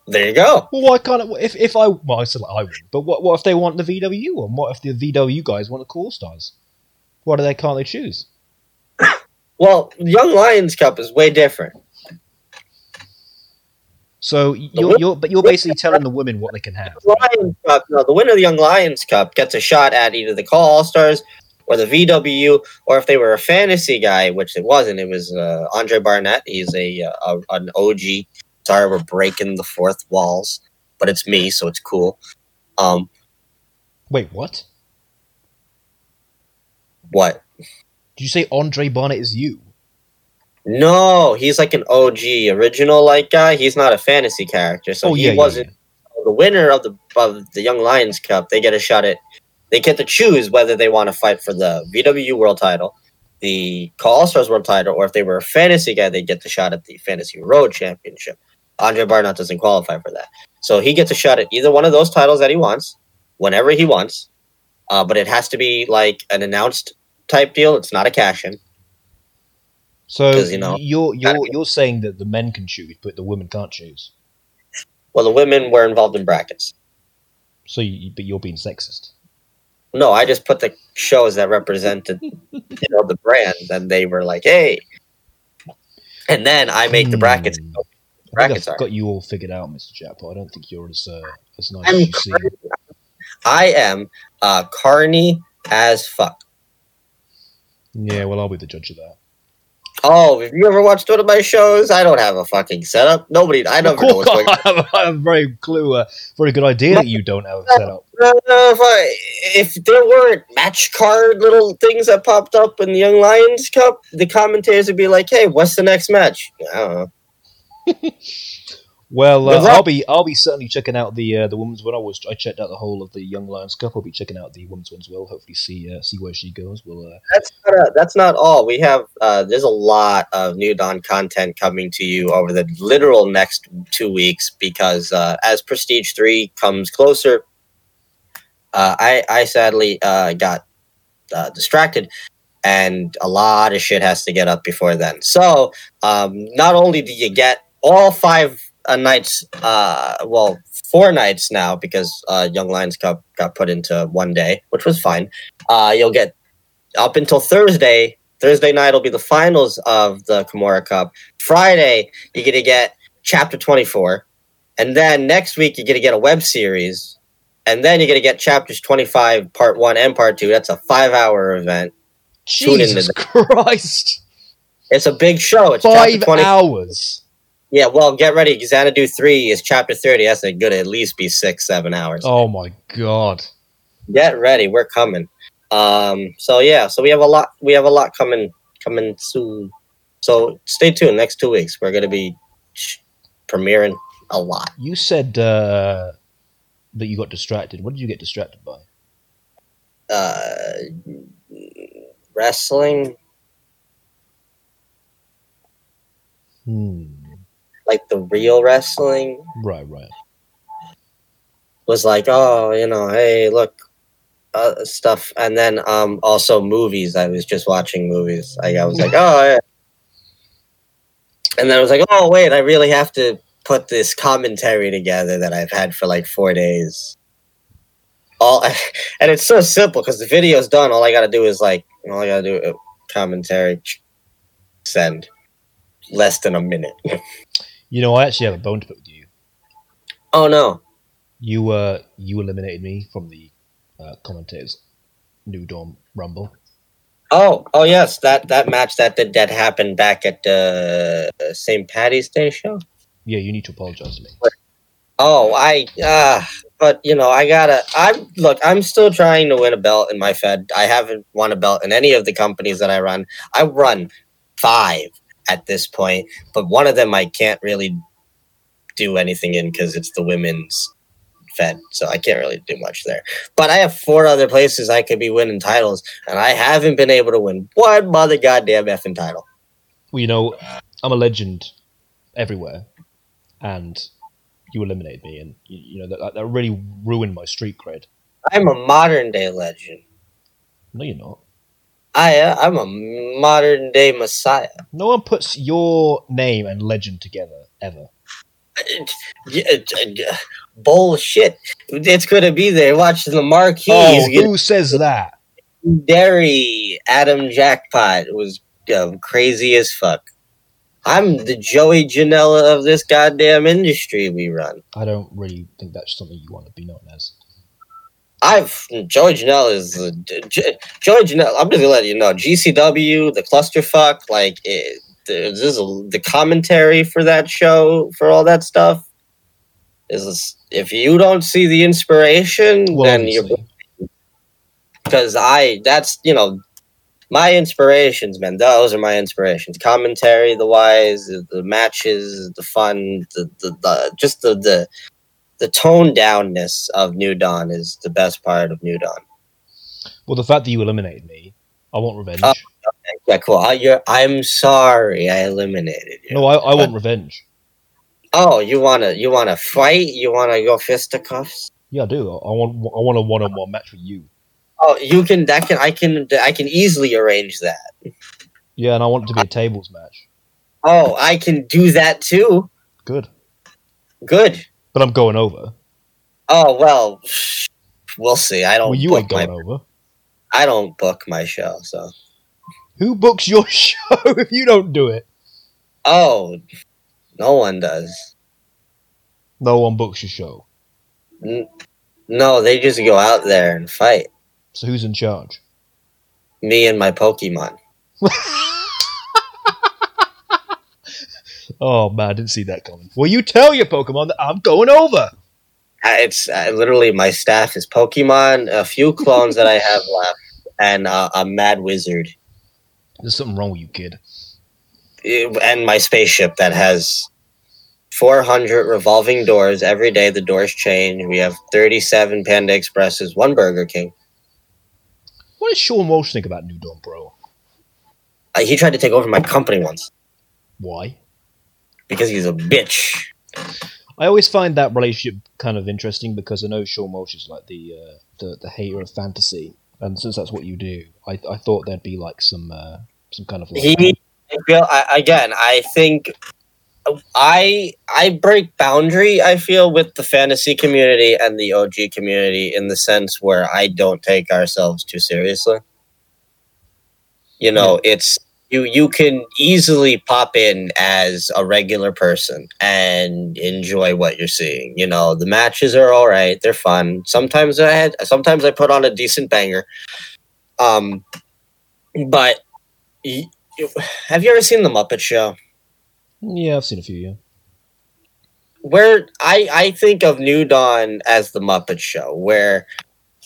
There you go. Well, why can't it? If if I well, I said like I win, but what what if they want the VW one? What if the VW guys want the Core Stars? Why do they can't they choose? Well, Young Lions Cup is way different. So you're you're but you're basically telling the women what they can have. Lions Cup, no, the winner of the Young Lions Cup gets a shot at either the Call All Stars or the VW, or if they were a fantasy guy, which it wasn't, it was uh, Andre Barnett. He's a, uh, a an OG. Sorry, we're breaking the fourth walls, but it's me, so it's cool. Um, Wait, what? what? Did you say Andre Barnett is you? No, he's like an OG original like guy. He's not a fantasy character, so oh he yeah, wasn't. yeah. the winner of the of the Young Lions Cup, they get a shot at. They get to choose whether they want to fight for the VW World Title, the Call Stars World Title, or if they were a fantasy guy, they get the shot at the Fantasy Road Championship. Andre Barnett doesn't qualify for that, so he gets a shot at either one of those titles that he wants, whenever he wants. Uh, but it has to be like an announced type deal. It's not a cash in. So you know, you're you're you're saying that the men can choose, but the women can't choose. Well, the women were involved in brackets. So, you, but you're being sexist. No, I just put the shows that represented, you know, the brand, and they were like, "Hey," and then I make the brackets. Hmm. I think Brackets I've are. got you all figured out, Mr. Japo. I don't think you're as uh, as nice I'm as you seem. I am uh, carny as fuck. Yeah, well, I'll be the judge of that. Oh, have you ever watched one of my shows? I don't have a fucking setup. Nobody, I never know what's going on. I have, I have a very clue, uh, very good idea that you don't have a setup. Uh, if, I, if there weren't match card little things that popped up in the Young Lions Cup, the commentators would be like, "Hey, what's the next match?" I don't know. Well, uh, I'll be I'll be certainly checking out the uh, the women's one. I was I checked out the whole of the Young Lions Cup. I'll be checking out the women's one as well. Hopefully, see uh, see where she goes. We'll uh, that's not a, that's not all. We have uh, there's a lot of new Dawn content coming to you over the literal next two weeks because uh, as Prestige Three comes closer, uh, I I sadly uh, got uh, distracted. And a lot of shit has to get up before then. So, um, not only do you get all five uh, nights, uh, well, four nights now because uh, Young Lions Cup got put into one day, which was fine. Uh, you'll get up until Thursday. Thursday night will be the finals of the Kimura Cup. Friday, you're going to get chapter 24. And then next week, you're going to get a web series. And then you're going to get chapters 25, part one and part two. That's a five hour event. Jesus Christ, It's a big show. It's five chapter 20. hours. Yeah, well, get ready. Xanadu 3 is chapter 30. That's going to at least be six, seven hours. Oh my god. Get ready. We're coming. Um, so yeah, so we have a lot we have a lot coming coming soon. So stay tuned. Next two weeks, we're gonna be premiering a lot. You said uh, that you got distracted. What did you get distracted by? Uh, wrestling, Hmm. Like the real wrestling, Right, right. was like, oh, you know, hey, look, uh, stuff, and then um, also movies. I was just watching movies. Like I was like, oh, yeah. and then I was like, oh, wait, I really have to put this commentary together that I've had for like four days. All and it's so simple because the video's done. All I got to do is like, all I got to do is commentary, send. Less than a minute. You know, I actually have a bone to pick with you. oh no. You uh, you eliminated me from the uh, commentators New Dawn Rumble. Oh, oh yes, that that match that did that happened back at the uh, St. Patty's Day show. Yeah, you need to apologize to me. Oh, I uh but you know, I gotta I'm look, I'm still trying to win a belt in my Fed. I haven't won a belt in any of the companies that I run. I run five at this point, but one of them I can't really do anything in because it's the women's Fed, so I can't really do much there. But I have four other places I could be winning titles, and I haven't been able to win one mother goddamn effing title. Well, you know, I'm a legend everywhere, and you eliminated me, and you, you know that that really ruined my street cred. I'm a modern day legend. No, you're not. I uh, I'm a modern day messiah. No one puts your name and legend together ever. Yeah, yeah, Bullshit. It's gonna be there watching the marquee. Oh, who says that? Derry. Adam Jackpot was um, crazy as fuck. I'm the Joey Janela of this goddamn industry we run. I don't really think that's something you want to be known as. I've Joey Janela is the J- Joey Janela. I'm just gonna let you know GCW, the clusterfuck, like it, this is a, the commentary for that show for all that stuff. Is if you don't see the inspiration, Well, then you're because I that's you know my inspirations, man. Those are my inspirations. Commentary, the wise, the, the matches, the fun, the, the, the just the the the toned downness of New Dawn is the best part of New Dawn. Well, the fact that you eliminated me, I want revenge. Oh. Yeah, cool. I, you're, I'm sorry, I eliminated you. no, I, I want revenge. Oh, you wanna you wanna fight? You wanna go fisticuffs? Yeah, I do. I I want I want a one on one match with you. Oh, you can. That can. I can. I can easily arrange that. Yeah, and I want it to be a tables match. Oh, I can do that too. Good, Good. But I'm going over. Oh well, we'll see. I don't. Well, you book ain't going my, over. I don't book my show, so. Who books your show if you don't do it? Oh, no one does. No one books your show. N- no, they just go out there and fight. So who's in charge? Me and my Pokemon. Oh man, I didn't see that coming. Well, you tell your Pokemon that I'm going over. It's uh, literally my staff is Pokemon, a few clones that I have left, and uh, a Mad Wizard, There's something wrong with you, kid. Eh, and my spaceship that has 400 revolving doors. Every day the doors change. We have 37 Panda Expresses, one Burger King. What does Sean Walsh think about New Dawn, bro? Uh, he tried to take over my company once Why? Because he's a bitch. I always find that relationship kind of interesting because I know Sean Walsh is like the uh, the, the hater of fantasy, and since that's what you do, I, I thought there'd be like some uh, some kind of like He, I feel, I, again, I think I I break boundary. I feel with the fantasy community and the OG community in the sense where I don't take ourselves too seriously. You know, it's you you can easily pop in as a regular person and enjoy what you're seeing. You know, the matches are all right; they're fun. Sometimes I had, sometimes I put on a decent banger. Um, but you- have you ever seen the Muppet Show? yeah, I've seen a few. Yeah, Where I I think of New Dawn as the Muppet Show, where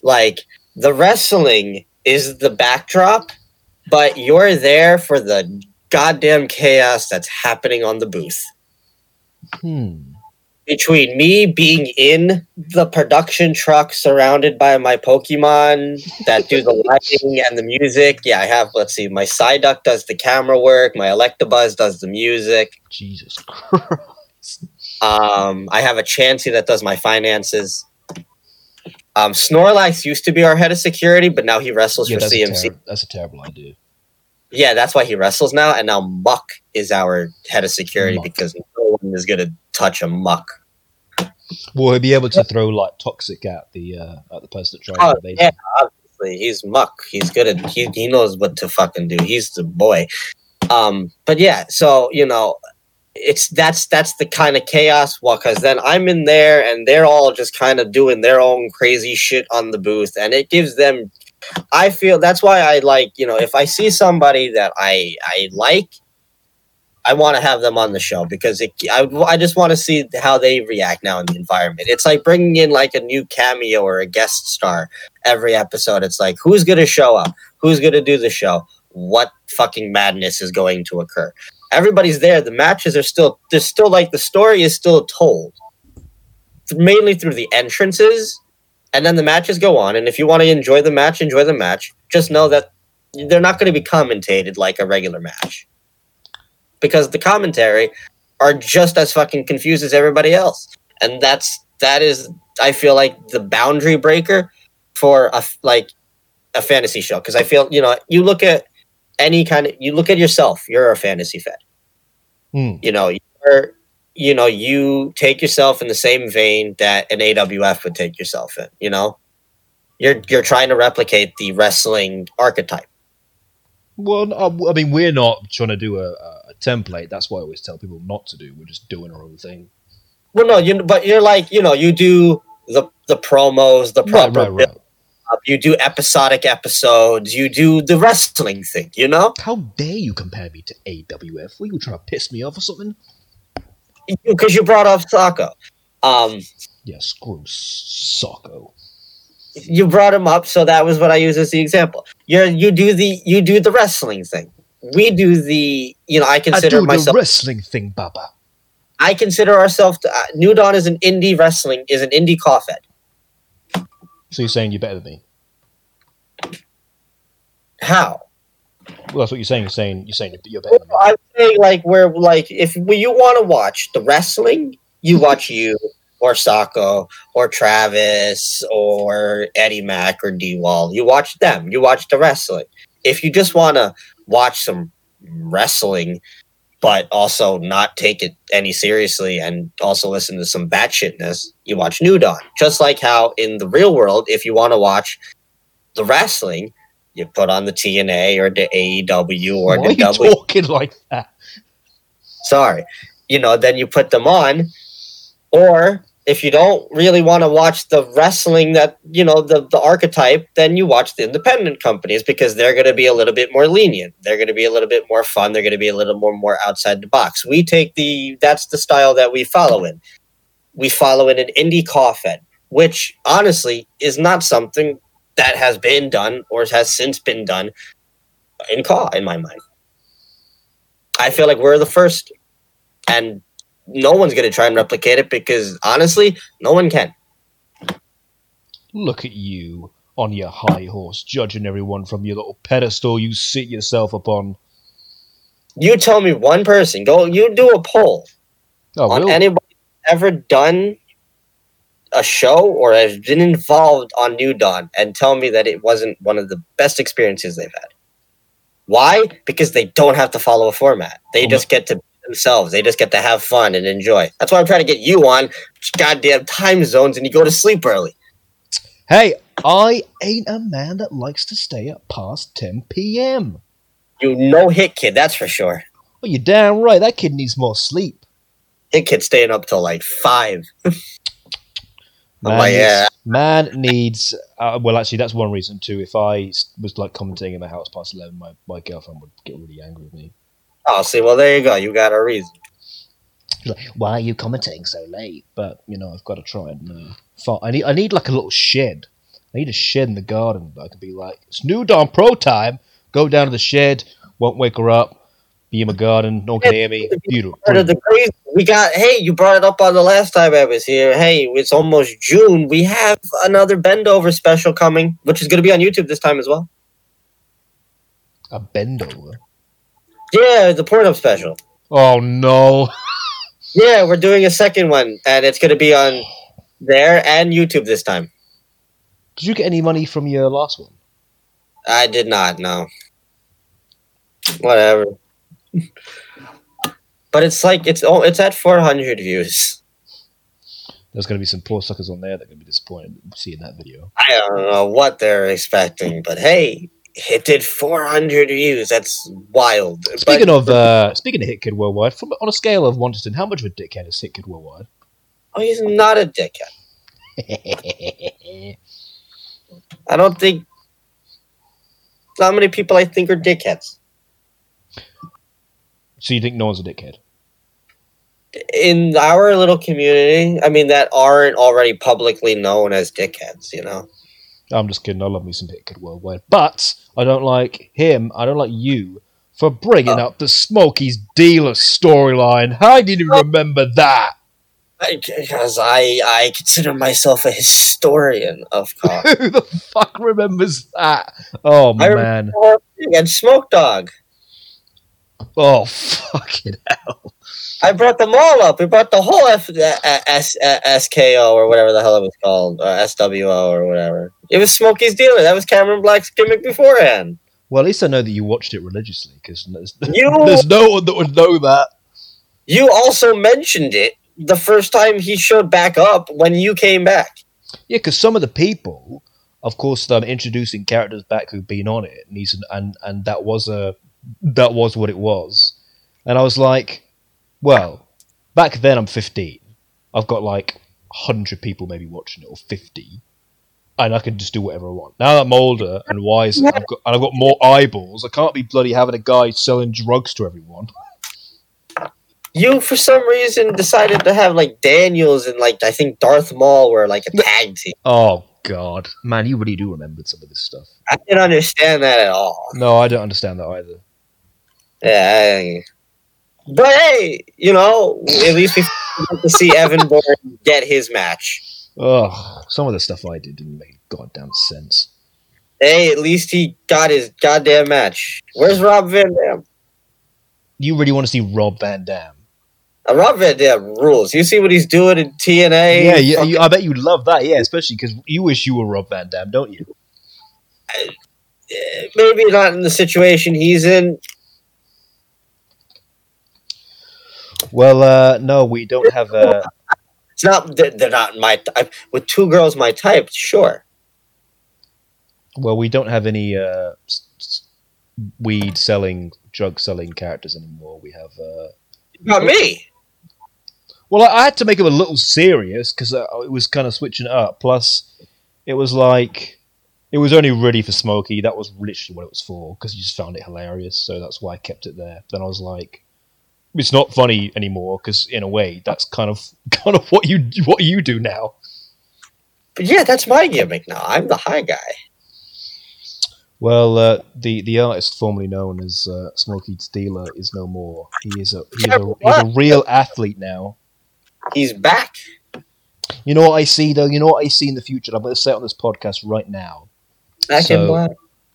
like the wrestling is the backdrop, but you're there for the goddamn chaos that's happening on the booth. hmm. between me being in the production truck surrounded by my Pokemon that do the lighting and the music. Yeah, I have, let's see, my Psyduck does the camera work, my Electabuzz does the music. Jesus Christ. Um, I have a Chansey that does my finances. Um, Snorlax used to be our head of security, but now he wrestles Yeah, for that's, a CMC. that's a terrible idea. Yeah, that's why he wrestles now. And now Muk is our head of security Muk. because no one is going to touch a Muk. Will he be able to throw like toxic at the uh, at the person that tries Oh, yeah, obviously. He's Muk. He's good at, he, he knows what to fucking do. He's the boy. Um, but yeah, so, you know, it's that's that's the kind of chaos. Well because then i'm in there and they're all just kind of doing their own crazy shit on the booth and it gives them i feel that's why i like you know if i see somebody that i i like i want to have them on the show because it, I, I just want to see how they react now in the environment. It's like bringing in like a new cameo or a guest star every episode. It's like who's to show up? Who's to do the show? What fucking madness is going to occur everybody's there. The matches are still there's still like the story is still told, mainly through the entrances, and then the matches go on. And if you want to enjoy the match, enjoy the match. Just know that they're not going to be commentated like a regular match, because the commentary are just as fucking confused as everybody else, and that's that is I feel like the boundary breaker for a like a fantasy show because I feel you know you look at any kind of you look at yourself you're a fantasy fed Hmm. you know you're you know you take yourself in the same vein that an AWF would take yourself in you know you're you're trying to replicate the wrestling archetype Well, I mean, we're not trying to do a, a template. That's why I always tell people not to do. We're just doing our own thing. well no you but you're like you know you do the the promos the Right, proper right, right. build-up, you do episodic episodes you do the wrestling thing you know How dare you compare me to AWF? Were you trying to piss me off or something? because you brought up Sako. um Yeah, screw Socko. you brought him up, so that was what I use as the example. You you do the you do the wrestling thing. We do the you know I I consider do myself the wrestling thing, Baba. I consider ourselves uh, New Dawn is an indie wrestling is an indie coffin. So you're saying you're better than me? How? Well, that's what you're saying. You're saying you're saying you're better than me. I'm saying like where like if you want to watch the wrestling, you watch you or Sako or Travis or Eddie Mack or D Wall. You watch them. You watch the wrestling. If you just want to watch some wrestling, but also not take it any seriously and also listen to some batshitness, you watch New Dawn. Just like how in the real world, if you want to watch the wrestling, you put on the TNA or the AEW or Why are the you W talking like that? sorry you know then you put them on or if you don't really want to watch the wrestling that you know the, the archetype then you watch the independent companies because they're going to be a little bit more lenient. They're going to be a little bit more fun. They're going to be a little more more outside the box. We take the that's the style that we follow in. We follow in an indie coffin which honestly is not something that has been done or has since been done in caw in my mind. I feel like we're the first and no one's going to try and replicate it because honestly, no one can. Look at you on your high horse, judging everyone from your little pedestal you sit yourself upon. You tell me one person, go, you do a poll Oh, on will. anybody ever done a show or has been involved on New Dawn and tell me that it wasn't one of the best experiences they've had. Why? Because they don't have to follow a format. They Oh, just get to themselves. They just get to have fun and enjoy. That's why I'm trying to get you on goddamn time zones and you go to sleep early. Hey, I ain't a man that likes to stay up past 10 p.m. You no hit kid, that's for sure. Well, you're damn right. That kid needs more sleep. Hit kid staying up till like five. Man, like, needs, yeah. man needs. Uh, well, actually, that's one reason too. If I was like commenting in the house past eleven, my, my girlfriend would get really angry with me. Oh, see, well, there you go. You got a reason. Like, "Why are you commenting so late?" But you know, I've got to try and. Uh, I need. I need like a little shed. I need a shed in the garden. I could be like, "It's new dawn pro time." Go down to the shed. Won't wake her up. Be in my garden. No one can hear me. Beautiful. Part of the crazy. We got. Hey, you brought it up on the last time I was here. Hey, it's almost June. We have another bend over special coming, which is going to be on YouTube this time as well. A bend over. Yeah, the porn up special. Oh no. Yeah, we're doing a second one, and it's going to be on there and YouTube this time. Did you get any money from your last one? I did not. No. Whatever. but it's like it's oh, it's at 400 views. There's going to be some poor suckers on there that are going to be disappointed seeing that video. I don't know what they're expecting, but hey, it did 400 views. That's wild. Speaking But- of uh, speaking of Hit Kid Worldwide, from on a scale of one to ten, how much of a dickhead is Hit Kid Worldwide? oh, he's not a dickhead. I don't think. How many people I think are dickheads. so you think no one's a dickhead? in our little community, I mean, that aren't already publicly known as dickheads, you know? I'm just kidding. I love me some Hit Kid Worldwide, but I don't like him. I don't like you for bringing Oh. up the Smokies dealer storyline. I didn't even remember that. Because I, I consider myself a historian of cops. Who the fuck remembers that? Oh I man. and Smoke Dog. Oh fucking hell. I brought them all up. We brought the whole F, uh, S, uh, SKO or whatever the hell it was called, uh, SWO or whatever. It was Smokey's dealer. That was Cameron Black's gimmick beforehand. Well, at least I know that you watched it religiously because there's, You there's no one that would know that. you also mentioned it the first time he showed back up when you came back. Yeah, because some of the people, of course, um, introducing characters back who've been on it, and he's and and that was a that was what it was, and I was like, well, back then I'm 15, I've got like hundred people maybe watching it or 50, and I can just do whatever I want. Now that I'm older and wiser, I've got, and I've got more eyeballs, I can't be bloody having a guy selling drugs to everyone. You, for some reason, decided to have like Daniels and like I think Darth Maul were like a tag team. Oh God, man, you really do remember some of this stuff. I didn't understand that at all. No, I don't understand that either. Yeah, I- but hey, you know, at least we got to see Evan Bourne get his match. Ugh, some of the stuff I did didn't make goddamn sense. Hey, at least he got his goddamn match. Where's Rob Van Dam? You really want to see Rob Van Dam? Uh, Rob Van Dam rules. You see what he's doing in TNA? yeah, yeah you, I bet you love that. Yeah, especially because you wish you were Rob Van Dam, don't you? eh, maybe not in the situation he's in. Well, uh, no, we don't have. Uh, It's not. They're, they're not my. Type. With two girls my type, sure. well, we don't have any uh, weed selling, drug selling characters anymore. We have. Uh, Not me. well, I, I had to make it a little serious because uh, it was kind of switching up. Plus, it was like it was only ready for Smokey. That was literally what it was for because you just found it hilarious. So that's why I kept it there. Then I was like, it's not funny anymore because in a way that's kind of kind of what you what you do now. But yeah, that's my gimmick now. I'm the high guy. Well, uh, the the artist formerly known as uh, Smokey Steeler is no more. He is a he's a, he's a real athlete now. He's back. You know what I see though. You know what I see in the future. I'm going to say it on this podcast right now. Back So- in black.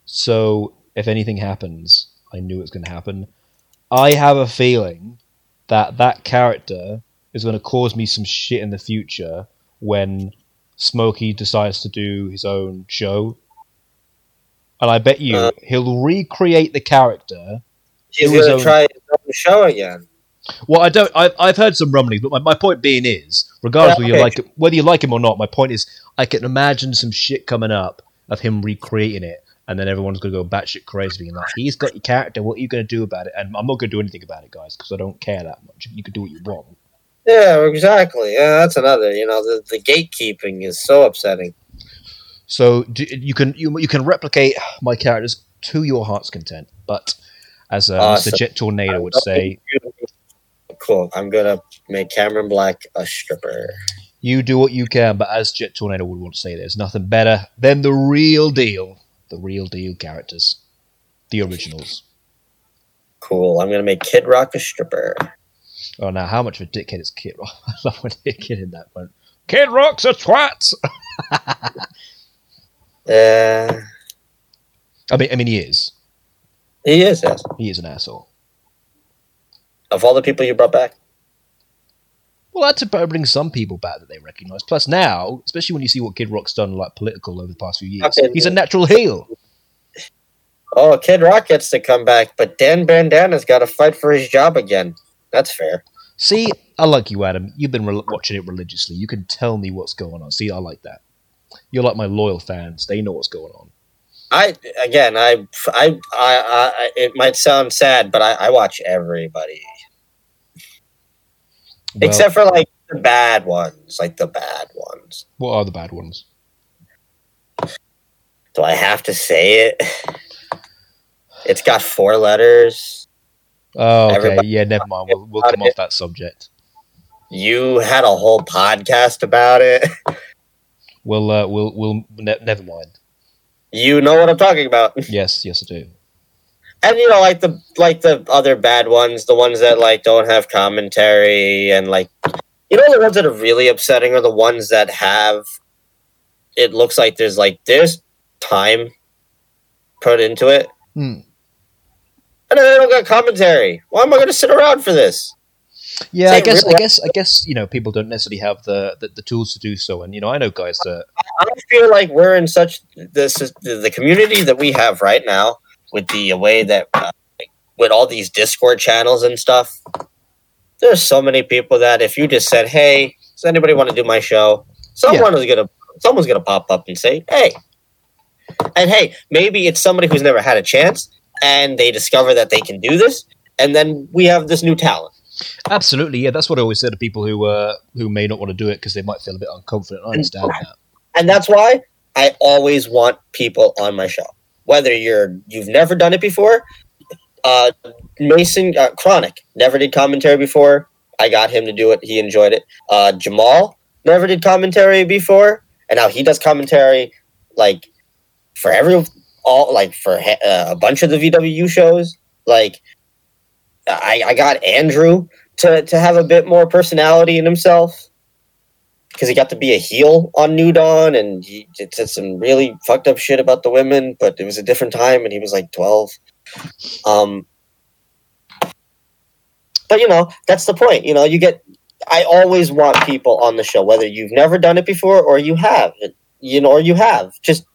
So if anything happens, I knew it was going to happen. I have a feeling that that character is going to cause me some shit in the future when Smokey decides to do his own show. And I bet you Uh. he'll recreate the character. He's his gonna own- try his own show again. Well, I don't. I've, I've heard some rumblings, but my, my point being is, regardless Yeah, whether you like it, whether you like him or not, my point is, I can imagine some shit coming up of him recreating it, and then everyone's gonna go batshit crazy, being like, "He's got your character. What are you gonna do about it?" And I'm not gonna do anything about it, guys, because I don't care that much. You can do what you want. Yeah, exactly. Yeah, that's another. You know, the, the gatekeeping is so upsetting. So do, you can you, you can replicate my characters to your heart's content, but as uh. Mr. Jet Tornado would say, Cool. I'm gonna make Cameron Black a stripper. you do what you can, but as Jet Tornado would want to say, there's nothing better than the real deal, the real deal characters, the originals. Cool. I'm gonna make Kid Rock a stripper. Oh, now how much of a dickhead is Kid Rock? I love when they kid in that one. Kid Rock's a twat. Yeah, uh, I mean, I mean, he is. he is. Yes. He is an asshole. Of all the people you brought back, Well, that's about bring some people back that they recognise. Plus, now, especially when you see what Kid Rock's done, like political over the past few years, Okay. he's a natural heel. oh, Kid Rock gets to come back, but Dan Bandana's got to fight for his job again. That's fair. See, I like you, Adam. You've been re- watching it religiously. You can tell me what's going on. See, I like that. You're like my loyal fans. They know what's going on. I again, I, I, I, I it might sound sad, but I, I watch everybody Well, except for like the bad ones, like the bad ones. what are the bad ones? Do I have to say it? It's got four letters. Oh, okay. Everybody- yeah, never mind. We'll, we'll come off that subject. You had a whole podcast about it. We'll, uh, we'll, we'll. Ne- never mind. You know what I'm talking about. Yes, yes, I do. And you know, like the like the other bad ones, the ones that like don't have commentary and like you know the ones that are really upsetting are the ones that have it looks like there's like there's time put into it. Hmm. And then they don't got commentary. Why am I gonna sit around for this? Yeah, I guess, really- I guess, I guess. You know, people don't necessarily have the, the, the tools to do so, and you know, I know guys that. I feel like we're in such this is the, the community that we have right now with the way that uh, with all these Discord channels and stuff. There's so many people that if you just said, "Hey, does anybody want to do my show?" Someone is gonna someone's gonna pop up and say, "Hey," and hey, maybe it's somebody who's never had a chance and they discover that they can do this, and then we have this new talent. Absolutely, yeah. That's what I always say to people who uh, who may not want to do it because they might feel a bit unconfident. I understand that. and that's why I always want people on my show. Whether you're you've never done it before, uh, Mason uh, Chronic never did commentary before. I got him to do it. He enjoyed it. Uh, Jamal never did commentary before, and now he does commentary like for every all like for uh, a bunch of the VWU shows. Like I, I got Andrew to to have a bit more personality in himself because he got to be a heel on New Dawn and he did said some really fucked up shit about the women, but it was a different time and he was like 12. Um, but you know, that's the point. You know, you get, I always want people on the show, whether you've never done it before or you have, you know, or you have. Just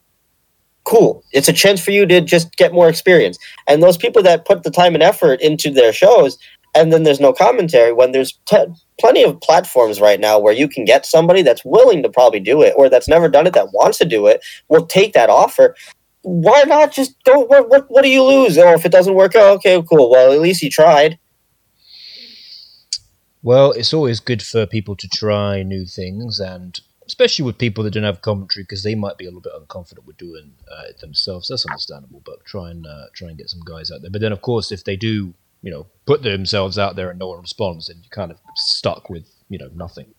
cool. It's a chance for you to just get more experience. And those people that put the time and effort into their shows and then there's no commentary when there's plenty of platforms right now where you can get somebody that's willing to probably do it or that's never done it that wants to do it will take that offer why not just go what, what, what do you lose or if it doesn't work out okay cool well at least you tried Well, it's always good for people to try new things, and especially with people that don't have commentary because they might be a little bit unconfident with doing uh, it themselves. That's understandable, but try and uh, try and get some guys out there. But then, of course, if they do, you know, put themselves out there and no one responds, then you're kind of stuck with you know nothing.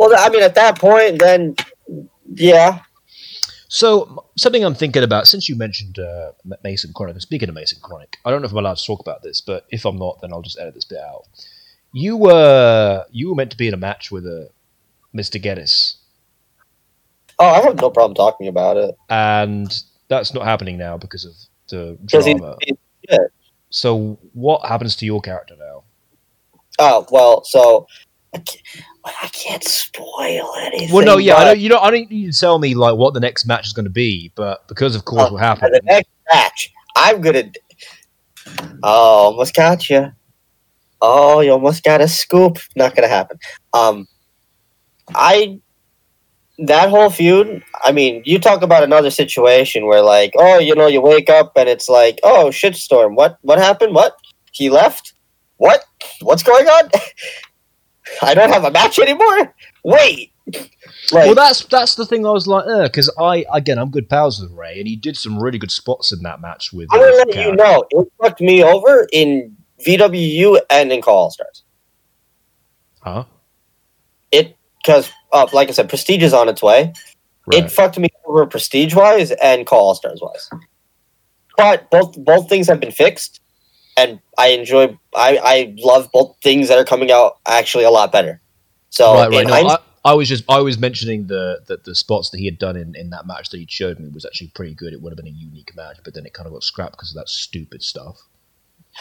well i mean at that point then yeah So something I'm thinking about since you mentioned uh, Mason Chronic. and Speaking of Mason Chronic, I don't know if I'm allowed to talk about this, but if I'm not, then I'll just edit this bit out. You were you were meant to be in a match with uh, Mr. Geddes, oh i have no problem talking about it and that's not happening now because of the because he, drama. he- So what happens to your character now? oh well so I can't, I can't spoil anything Well, no, yeah, I don't. You know, I don't need to tell me like what the next match is going to be, but because of course Oh, what happened. The next match, I'm gonna. Oh, almost got you. Oh, you almost got a scoop. Not gonna happen. Um, I that whole feud. I mean, you talk about another situation where, like, oh, you know, you wake up and it's like, oh, shitstorm. What? What happened? What? He left. What? What's going on? I don't have a match anymore. Wait. Like, well, that's that's the thing. I was like, because I again, I'm good pals with Ray, and he did some really good spots in that match with. I'm gonna uh, let you know it fucked me over in VWU and in Call All Stars. Huh? Because, uh, like I said, Prestige is on its way. Right. It fucked me over Prestige wise and Call all Stars wise. but both both things have been fixed, and I enjoy. I I love both things that are coming out actually a lot better. So right, right. No, I, I was just I was mentioning the, the the spots that he had done in, in that match that he showed me was actually pretty good. It would have been a unique match, but then it kind of got scrapped because of that stupid stuff.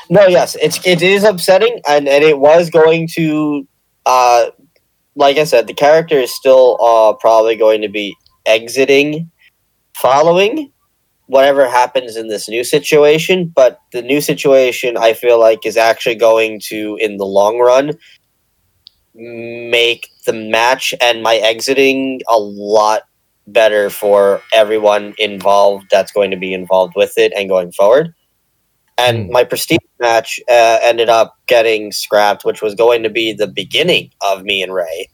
No, yes, it's it is upsetting, and and it was going to, uh, like I said, the character is still uh probably going to be exiting, following whatever happens in this new situation. But the new situation, I feel like, is actually going to, in the long run, make the match and my exiting a lot better for everyone involved. That's going to be involved with it and going forward and Hmm. my prestige match uh, ended up getting scrapped, which was going to be the beginning of me and Ray,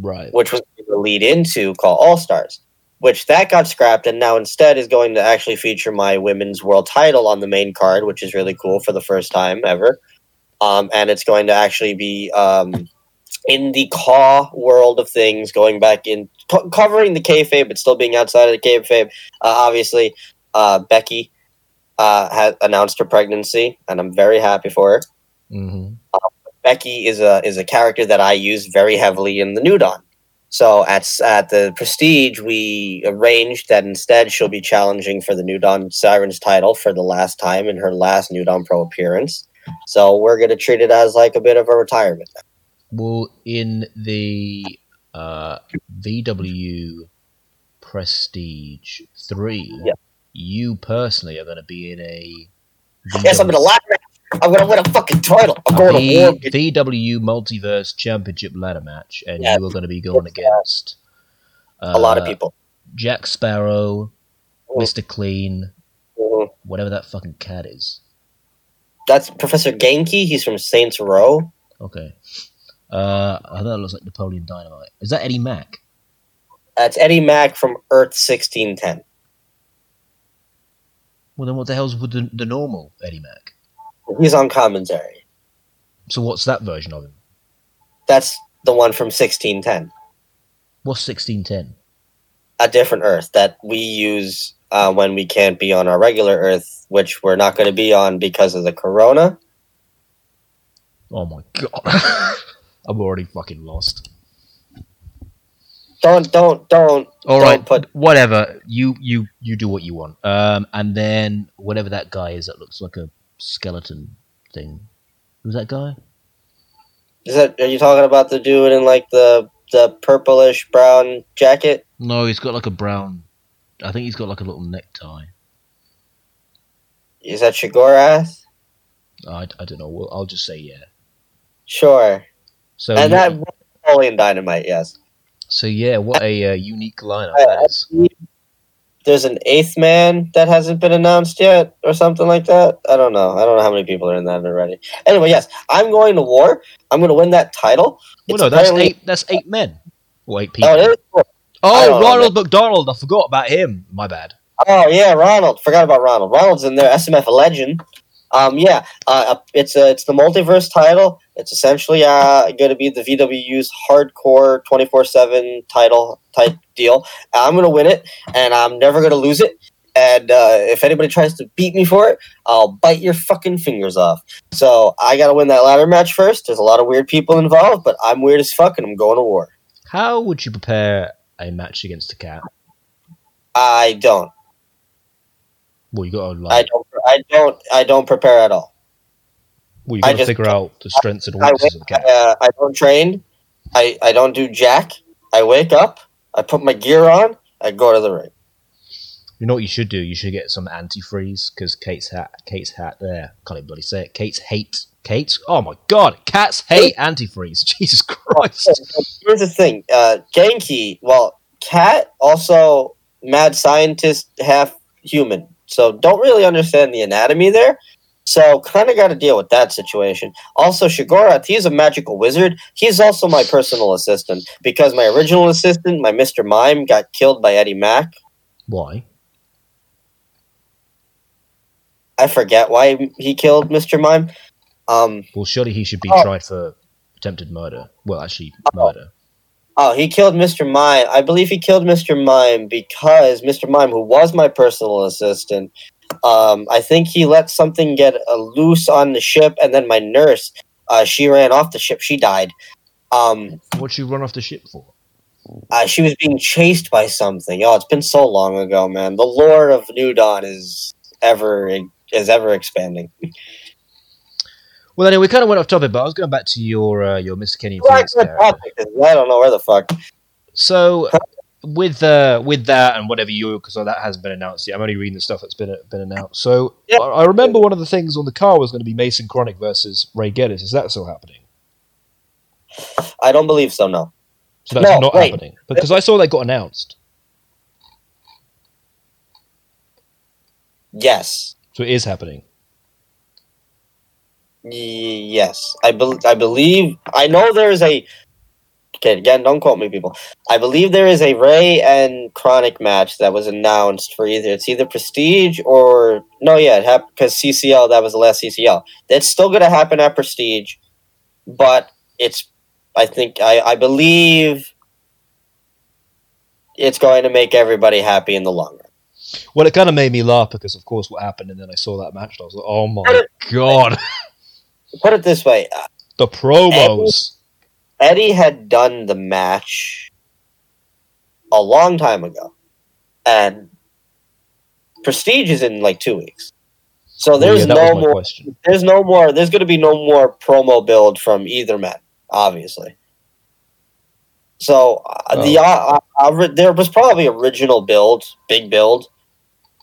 Right. which was the lead into Call All Stars, which that got scrapped, and now instead is going to actually feature my women's world title on the main card, which is really cool for the first time ever. Um, and it's going to actually be um, in the Caw world of things, going back in co- covering the kayfabe, but still being outside of the kayfabe. Uh, obviously, uh, Becky uh, has announced her pregnancy, and I'm very happy for her. hmm Becky is a is a character that I use very heavily in the New Dawn. So at at the Prestige, we arranged that instead she'll be challenging for the New Dawn Sirens title for the last time in her last New Dawn Pro appearance. So we're gonna treat it as like a bit of a retirement. Well, in the uh, VW Prestige Three, Yeah. You personally are going to be in a Yes, I'm in a ladder match. I'm gonna win a fucking title. I'm going to war. V- VW Multiverse Championship ladder match, and Yeah. you are going to be going against A lot of uh, people. Jack Sparrow, Mhm. Mister Clean, Mhm. whatever that fucking cat is. That's Professor Genki. He's from Saints Row. Okay. Uh, I thought it looks like Napoleon Dynamite. Is that Eddie Mack? That's Eddie Mack from Earth 1610. Well, then what the hell's with the, the normal Eddie Mack? He's on commentary. So what's that version of him? That's the one from 1610. What's 1610? a different Earth that we use uh, when we can't be on our regular Earth, which we're not going to be on because of the Corona. Oh my god. I'm already fucking lost. Don't, don't, don't. All Don't right, put- whatever. You you you do what you want. Um, and then whatever that guy is that looks like a skeleton thing. Who's that guy? Is that? Are you talking about the dude in like the the purplish brown jacket? No, he's got like a brown. I think he's got like a little necktie. Is that Sheogorath? I, I don't know. Well, I'll just say yeah. Sure. So and you- that Napoleon Dynamite, yes. So yeah, what a uh, unique lineup that is. There's an eighth man that hasn't been announced yet, or something like that. I don't know. I don't know how many people are in that already. Anyway, yes, I'm going to war. I'm going to win that title. Well, no, that's apparently- eight. That's eight men. Well, eight people. Oh, it is? Oh, Ronald McDonald. I forgot about him. My bad. Oh yeah, Ronald. Forgot about Ronald. Ronald's in there. SMF legend. Um, yeah, uh, it's a, it's the multiverse title. It's essentially uh, going to be the VW's hardcore twenty four seven title type deal. I'm going to win it, and I'm never going to lose it. And uh, if anybody tries to beat me for it, I'll bite your fucking fingers off. So I got to win that ladder match first. There's a lot of weird people involved, but I'm weird as fuck, and I'm going to war. How would you prepare a match against a cat? I don't. Well, you got to I don't. I don't. I don't prepare at all. Well, you I got to figure out the strengths and I weaknesses of the uh, I don't train. I, I don't do jack. I wake up. I put my gear on. I go to the ring. You know what you should do? You should get some antifreeze because Kate's hat. Kate's hat. There, can't even bloody say it. Kate's hate. Kate's. Oh my god, cats hate antifreeze. Jesus Christ. Here's the thing. Uh, Genki, well, cat also mad scientist, half human. So don't really understand the anatomy there. So kind of got to deal with that situation. Also, Sheogorath, he's a magical wizard. He's also my personal assistant because my original assistant, my Mr. Mime, got killed by Eddie Mack. Why? I forget why he killed Mr. Mime. Um, Well, surely he should be Oh. tried for attempted murder. Well, actually, murder. Oh, he killed Mr. Mime. I believe he killed Mr. Mime because Mr. Mime, who was my personal assistant, Um, I think he let something get uh, loose on the ship, and then my nurse, uh, she ran off the ship. She died. Um, What'd you run off the ship for? uh, she was being chased by something. Oh, it's been so long ago, man. The lore of New Dawn is ever is ever expanding. Well, anyway, we kind of went off topic, but I was going back to your uh, your Mr. Kenny Phoenix good I don't know where the fuck. So with uh, with that and whatever you because that hasn't been announced yet. I'm only reading the stuff that's been been announced. So Yeah. I, I remember one of the things on the car was going to be Mason Chronic versus Ray Geddes. Is that still happening? I don't believe so. No. So that's No, not wait. happening because I saw that got announced. Yes. So it is happening. Yes, I I believe I know there is a. Okay, again, don't quote me, people. I believe there is a Ray and Chronic match that was announced for either it's either Prestige or no, yeah, it happened because CCL that was the last CCL. That's still going to happen at Prestige, but it's I think I I believe it's going to make everybody happy in the long run. Well, it kind of made me laugh because, of course, what happened, and then I saw that match, and I was like, "Oh my god, Put it this way, the promos!" Eddie had done the match a long time ago, and Prestige is in like two weeks. So there's Yeah, no more. question. There's no more. There's going to be no more promo build from either man, obviously. So uh, the uh, uh, uh, there was probably original build, big build,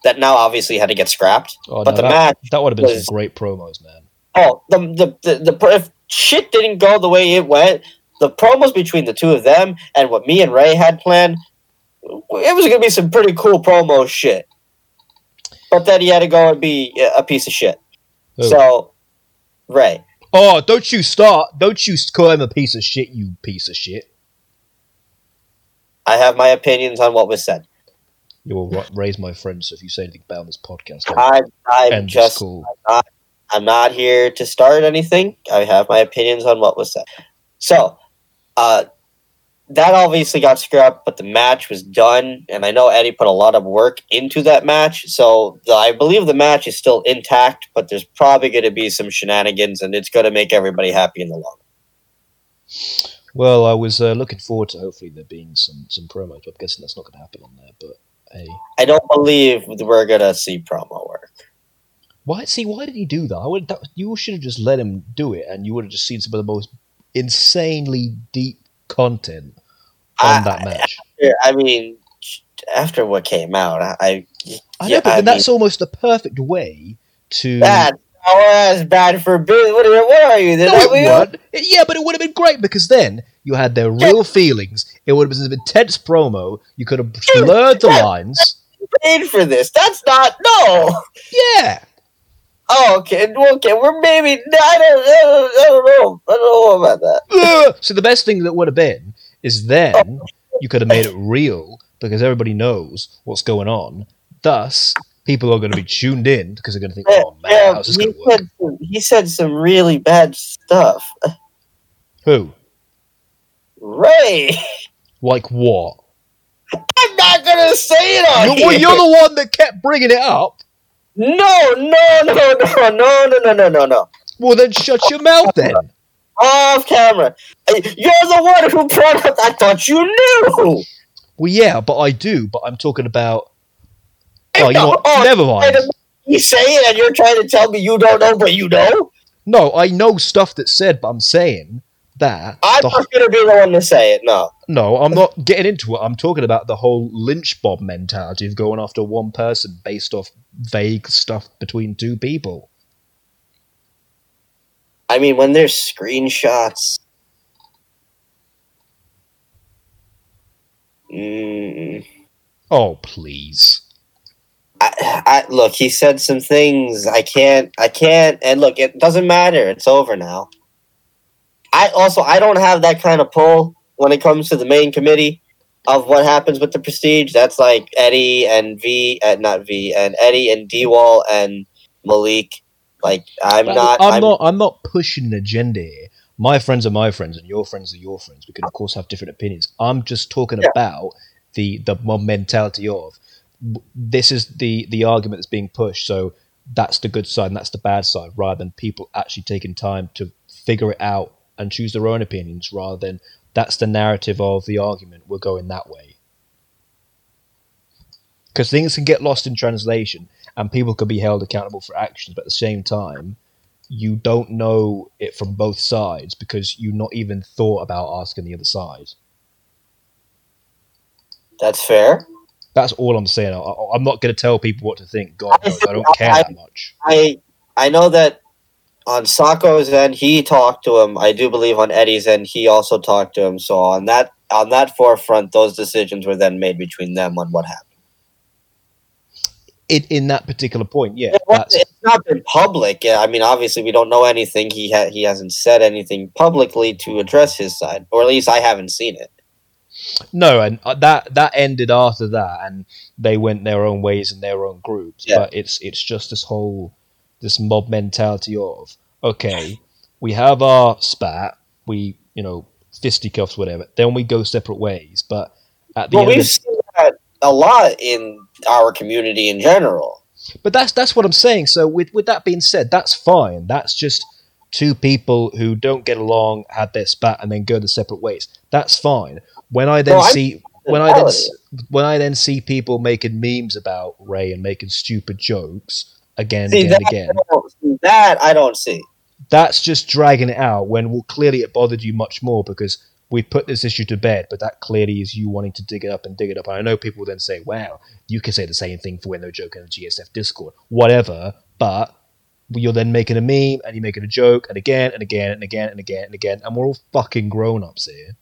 that now obviously had to get scrapped. Oh, but no, the that, match that would have been was- some great promos, man. Oh, the the the, the if shit didn't go the way it went, the promos between the two of them and what me and Ray had planned, it was gonna be some pretty cool promo shit. But then he had to go and be a piece of shit. So, Ray, Oh, don't you start! Don't you call him a piece of shit, you piece of shit. I have my opinions on what was said. You will raise my friend, so if you say anything bad on this podcast, I'm this just. I'm not here to start anything. I have my opinions on what was said. So, uh, that obviously got scrapped, but the match was done, and I know Eddie put a lot of work into that match. So, the, I believe the match is still intact, but there's probably going to be some shenanigans, and it's going to make everybody happy in the long. run. Well, I was uh, looking forward to hopefully there being some some promos, but I'm guessing that's not going to happen on there. But hey, I don't believe we're going to see promo work. Why? See, why did he do that? I would. That, you should have just let him do it, and you would have just seen some of the most insanely deep content on I- that match. Yeah, I mean, after what came out, I, I I yeah, know, but I then that's almost the perfect way to. bad. Oh, that's bad for business. What, are- what are you? No, it. Yeah, but it would have been great because then you had their real feelings. It would have been an intense promo. You could have blurred the lines. paid for this. That's not no. Yeah. Oh, okay, okay. We're maybe. I don't. I don't, I don't know. I don't know about that. So the best thing that would have been is then you could have made it real because everybody knows what's going on. Thus, people are going to be tuned in because they're going to think, "Oh man, Yeah, how's this he going to work?" said some, he said some really bad stuff. Who? Ray, Like what? I'm not gonna say it on You, well, you're the one that kept bringing it up. No, no, no, no, no, no, no, no, no, no. Well, then shut your mouth then. Off camera. Uh, you're the one who brought up. I thought you knew. Well, yeah, but I do. But I'm talking about. Oh, you know what? Oh, Never mind. You say it, and you're trying to tell me you don't know, but you know. No, I know stuff that's said, but I'm saying that. I'm not gonna be the one to say it. No. no, I'm not getting into it. I'm talking about the whole lynch mob mentality of going after one person based off vague stuff between two people. I mean, when there's screenshots. Mm, Oh, please. I, I look. He said some things. I can't. I can't. And look, it doesn't matter. It's over now. I also I don't have that kind of pull when it comes to the main committee of what happens with the prestige. That's like Eddie and V, uh, not V, and Eddie and D Wall and Malik. Like I'm not. I'm, not. I'm not pushing an agenda here. My friends are my friends, and your friends are your friends. We can, of course, have different opinions. I'm just talking Yeah. about the the mentality of this is the the argument that's being pushed. So that's the good side and that's the bad side, rather than people actually taking time to figure it out and choose their own opinions, rather than that's the narrative of the argument. We're going that way because things can get lost in translation and people can be held accountable for actions, but at the same time, you don't know it from both sides because you not even thought about asking the other side. That's fair. That's all I'm saying. I, am not going to tell people what to think. God knows, I don't care I- that much. I I know that on Sako's end he talked to him. I do believe on Eddie's end he also talked to him. So on that on that forefront, those decisions were then made between them on what happened. In, in that particular point, yeah, It wasn't- it's not been public. Yeah, I mean, obviously we don't know anything. He ha- he hasn't said anything publicly to address his side, or at least I haven't seen it. no, and uh, that that ended after that, and they went their own ways in their own groups. Yeah. But it's it's just this whole this mob mentality of okay, we have our spat, we you know fisticuffs, whatever. Then we go separate ways. But at the Well, end, we've of, seen that a lot in our community in general. but that's that's what I'm saying. So with with that being said, that's fine. That's just two people who don't get along, had their spat, and then go their separate ways. That's fine. When I then Well, see when I then when I then see people making memes about Ray and making stupid jokes again and See, again that, again, I don't see. that I don't see. that's just dragging it out. When well, clearly it bothered you much more because we put this issue to bed, but that clearly is you wanting to dig it up and dig it up. And I know people then say, "Well, you can say the same thing for when they're joking in the GSF Discord, whatever," but you're then making a meme and you're making a joke and again and again and again and again and again, and we're all fucking grown ups here.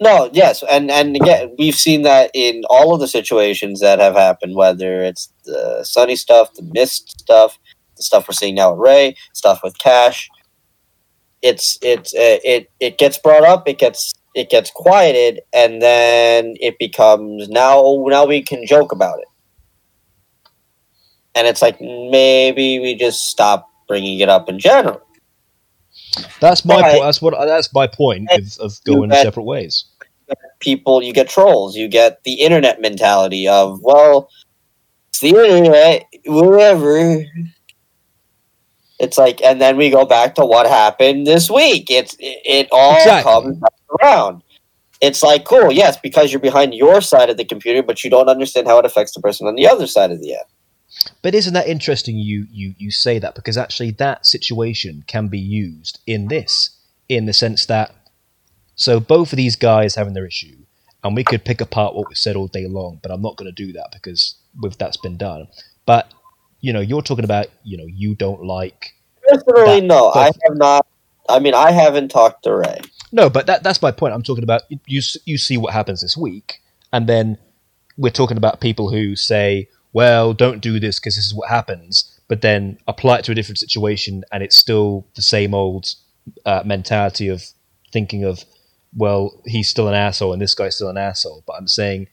No, yes, and and again, we've seen that in all of the situations that have happened, whether it's the sunny stuff, the mist stuff, the stuff we're seeing now at Ray, stuff with Cash. It's it's uh, it it gets brought up, it gets it gets quieted, and then it becomes now now we can joke about it, and it's like maybe we just stop bringing it up in general. That's my Right. point. That's what. That's my point of, of going bet. separate ways. people you get trolls you get the internet mentality of well it's the internet whatever it's like and then we go back to what happened this week it's it, it all Exactly. comes around it's like cool yes because you're behind your side of the computer but you don't understand how it affects the person on the other side of the app But isn't that interesting? You you you say that because actually that situation can be used in this, in the sense that so both of these guys having their issue, and we could pick apart what we said all day long, but I'm not going to do that because with that's been done. But you know, you're talking about you know you don't like personally no i have not i mean i haven't talked to ray no, but that that's my point. I'm talking about you you see what happens this week, and then we're talking about people who say, well, don't do this because this is what happens, but then apply it to a different situation, and it's still the same old uh, mentality of thinking of, well, he's still an asshole and this guy's still an asshole. But I'm saying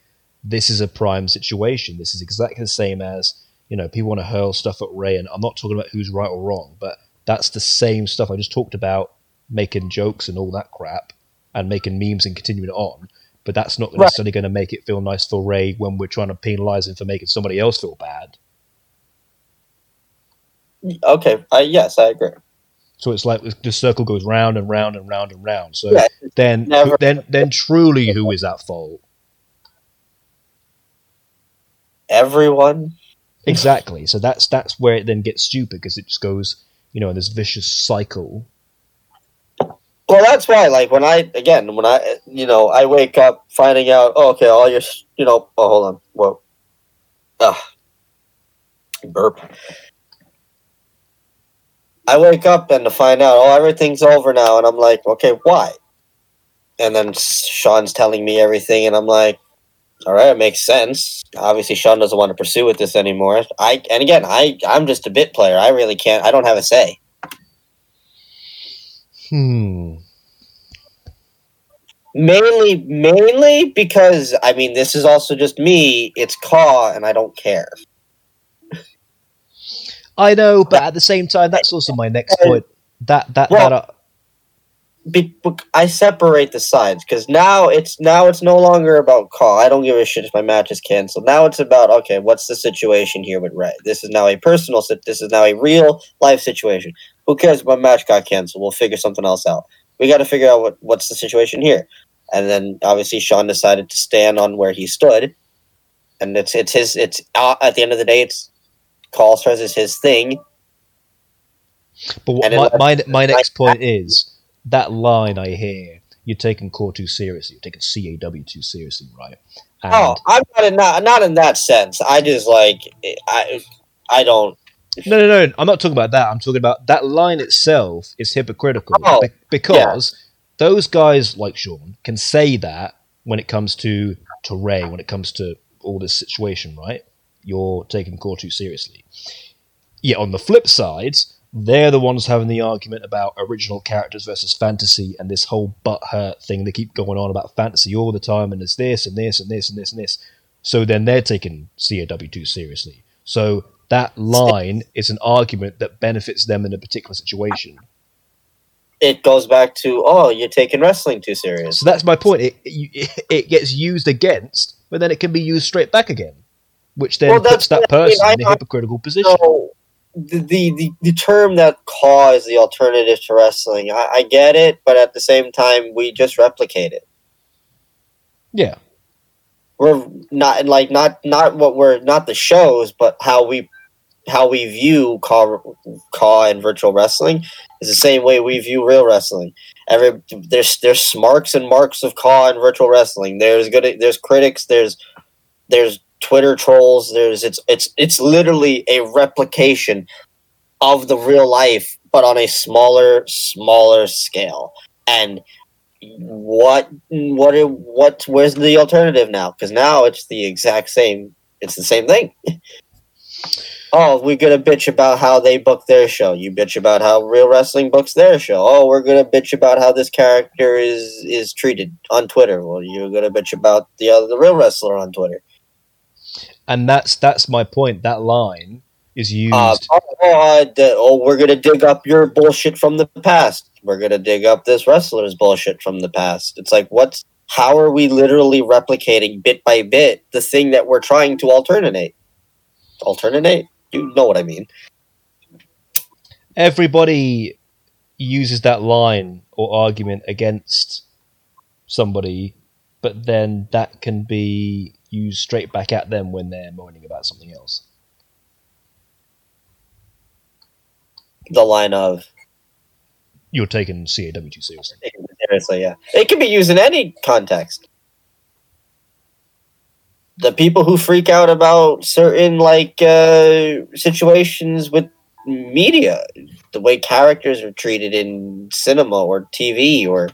this is a prime situation. This is exactly the same as you know people want to hurl stuff at Ray, and I'm not talking about who's right or wrong, but that's the same stuff I just talked about, making jokes and all that crap, and making memes and continuing on. But that's not Right. necessarily going to make it feel nice for Ray when we're trying to penalise him for making somebody else feel bad. okay I, yes i agree So it's like the circle goes round and round and round and round. So Yeah, then, never- then, then, truly, who is at fault? everyone Exactly. So that's that's where it then gets stupid because it just goes, you know, in this vicious cycle. Well, that's why, like, when I, again, when I, you know, I wake up finding out, oh, okay, all your, you know, oh, hold on. Whoa. Ugh. Burp. I wake up and to find out, oh, everything's over now. And I'm like, okay, why? And then Sean's telling me everything. And I'm like, all right, it makes sense. Obviously, Sean doesn't want to pursue with this anymore. I, and again, I, I'm just a bit player. I really can't, I don't have a say. Hmm. Mainly, mainly because I mean, this is also just me. It's Caw, and I don't care. I know, but at the same time, that's also my next point. That that Well- that. Uh, be, I separate the sides because now it's now it's no longer about call. I don't give a shit if my match is canceled. Now it's about okay, what's the situation here with Ray? This is now a personal. Sit this is now a real life situation. Who cares if my match got canceled? We'll figure something else out. We got to figure out what what's the situation here. And then obviously Sean decided to stand on where he stood, and it's it's his it's uh, at the end of the day it's Call Stars is his thing. But what, my, my my next point is that line I hear, you're taking CAW too seriously, you're taking CAW too seriously, right? And oh, I'm not in not, not in that sense. I just like I I don't. No, no, no. I'm not talking about that. I'm talking about that line itself is hypocritical oh, be- because yeah. Those guys like Sean can say that when it comes to Ray, when it comes to all this situation, right? You're taking CAW too seriously. Yet on the flip side, they're the ones having the argument about original characters versus fantasy and this whole butthurt thing. They keep going on about fantasy all the time, and there's this and this and this and this and this. So then they're taking CAW too seriously. So that line is an argument that benefits them in a particular situation. It goes back to oh, you're taking wrestling too serious. So that's my point. It it, it gets used against, but then it can be used straight back again, which then well, puts that person I mean, in a hypocritical position the, the, the, term that is the alternative to wrestling. I, I get it, but at the same time, we just replicate it. Yeah, we're not like not not what we're not the shows, but how we how we view caw caw and virtual wrestling is the same way we view real wrestling. Every there's there's marks and marks of caw in virtual wrestling. There's good there's critics. There's there's Twitter trolls. There's it's it's it's literally a replication of the real life, but on a smaller smaller scale. And what what what where's the alternative now? Because now it's the exact same. It's the same thing. oh, we're gonna bitch about how they book their show. You bitch about how real wrestling books their show. Oh, we're gonna bitch about how this character is is treated on Twitter. Well, you're gonna bitch about the other the real wrestler on Twitter and that's that's my point. That line is uh, used. Uh, oh, oh, we're gonna dig up your bullshit from the past. We're gonna dig up this wrestler's bullshit from the past. It's like what's how are we literally replicating bit by bit the thing that we're trying to alternate? Alternate? You know what I mean. Everybody uses that line or argument against somebody, but then that can be used straight back at them when they're moaning about something else. The line of you're taking CAW too seriously. Seriously, yeah. It can be used in any context. The people who freak out about certain like uh, situations with media, the way characters are treated in cinema or TV or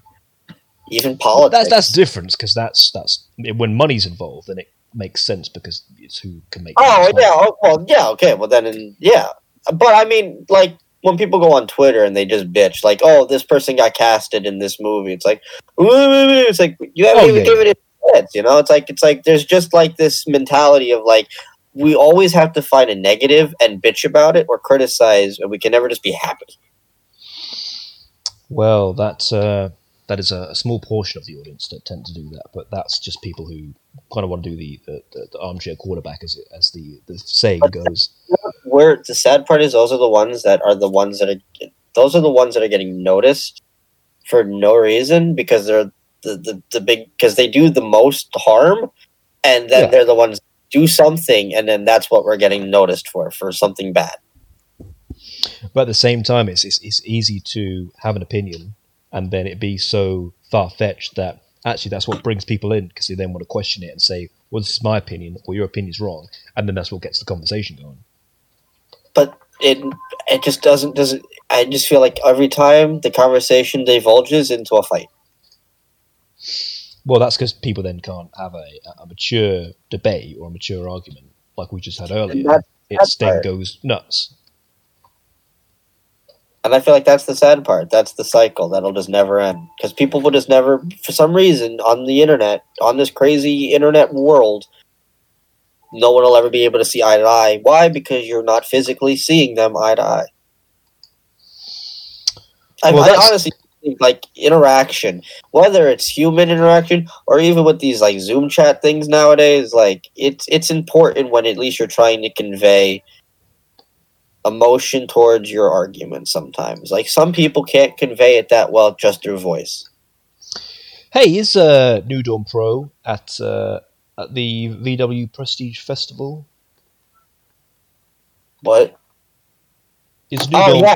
even politics. That's that's different because that's that's when money's involved, then it makes sense because it's who can make. Oh yeah, oh, well yeah, okay, well then in, yeah, but I mean like when people go on Twitter and they just bitch like, oh, this person got casted in this movie. It's like, it's like you haven't oh, even yeah. given it chance. You know, it's like it's like there's just like this mentality of like we always have to find a negative and bitch about it or criticize, and we can never just be happy. Well, that's uh, that is a, a, small portion of the audience that tend to do that, but that's just people who kind of want to do the, the, the, the armchair quarterback, as as the, the saying but goes. Where the sad part is, those are the ones that are the ones that are those are the ones that are getting noticed for no reason because they're the, the, the big because they do the most harm, and then yeah. they're the ones do something, and then that's what we're getting noticed for for something bad. But at the same time, it's, it's, it's easy to have an opinion and then it be so far fetched that actually that's what brings people in because they then want to question it and say, well, this is my opinion or your opinion is wrong. And then that's what gets the conversation going. But it it just doesn't doesn't I just feel like every time the conversation divulges into a fight. Well, that's because people then can't have a, a mature debate or a mature argument like we just had earlier. That, it then goes nuts. And I feel like that's the sad part. That's the cycle that'll just never end. Because people will just never, for some reason, on the internet, on this crazy internet world, no one will ever be able to see eye to eye. Why? Because you're not physically seeing them eye to eye. I, well, I honestly like interaction, whether it's human interaction or even with these like Zoom chat things nowadays, like it's it's important when at least you're trying to convey emotion towards your argument sometimes. Like some people can't convey it that well just through voice. Hey, is uh, New Dawn Pro at uh, at the VW Prestige Festival? What? Is New Oh Dawn? yeah.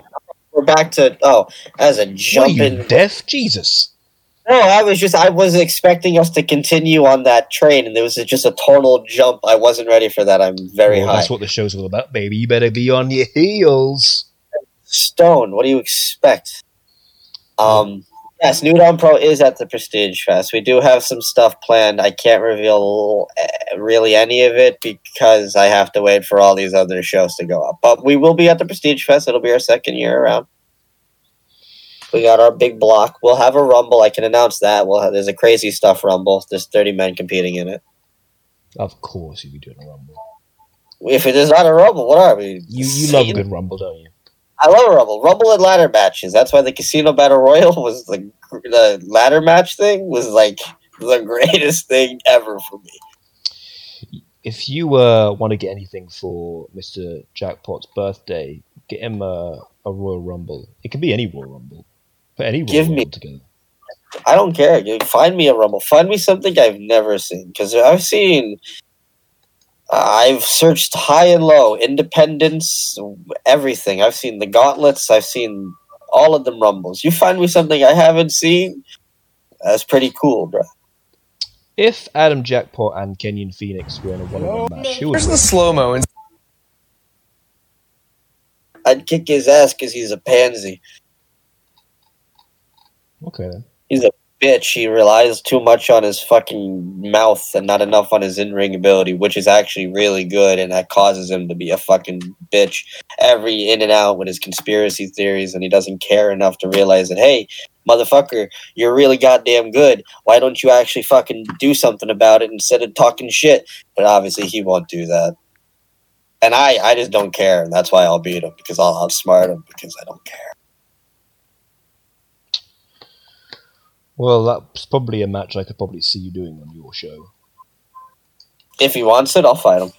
We're back to oh as a jump in deaf? Jesus! No, I was just I was expecting us to continue on that train, and there was just a total jump. I wasn't ready for that. I'm very Well, high. that's what the show's all about, baby. You better be on your heels. Stone, what do you expect? Um, yes, New Dawn Pro is at the Prestige Fest. We do have some stuff planned. I can't reveal uh, really any of it because I have to wait for all these other shows to go up. But we will be at the Prestige Fest. It'll be our second year around. We got our big block. We'll have a rumble. I can announce that. We'll have, there's a crazy stuff rumble. There's 30 men competing in it. Of course, you'll be doing a rumble. If it is not a rumble, what are we? You you love a good rumble, don't you? I love rumble. Rumble and ladder matches. That's why the Casino Battle Royal was the the ladder match thing was like the greatest thing ever for me. If you uh, want to get anything for Mister Jackpot's birthday, get him a, a Royal Rumble. It can be any Royal Rumble. Put any Royal Give me- together. I don't care. Find me a rumble. Find me something I've never seen because I've seen. I've searched high and low, independence, everything. I've seen the gauntlets. I've seen all of them rumbles. You find me something I haven't seen. That's pretty cool, bro. If Adam Jackpot and Kenyon Phoenix were in a one-on-one match, who would Where's the slow mo? I'd kick his ass because he's a pansy. Okay then. Bitch. He relies too much on his fucking mouth and not enough on his in ring ability, which is actually really good, and that causes him to be a fucking bitch every in and out with his conspiracy theories, and he doesn't care enough to realize that, hey, motherfucker, you're really goddamn good. Why don't you actually fucking do something about it instead of talking shit? But obviously, he won't do that. And I, I just don't care, and that's why I'll beat him because I'll outsmart him because I don't care. Well, that's probably a match I could probably see you doing on your show. If he wants it, I'll fight him.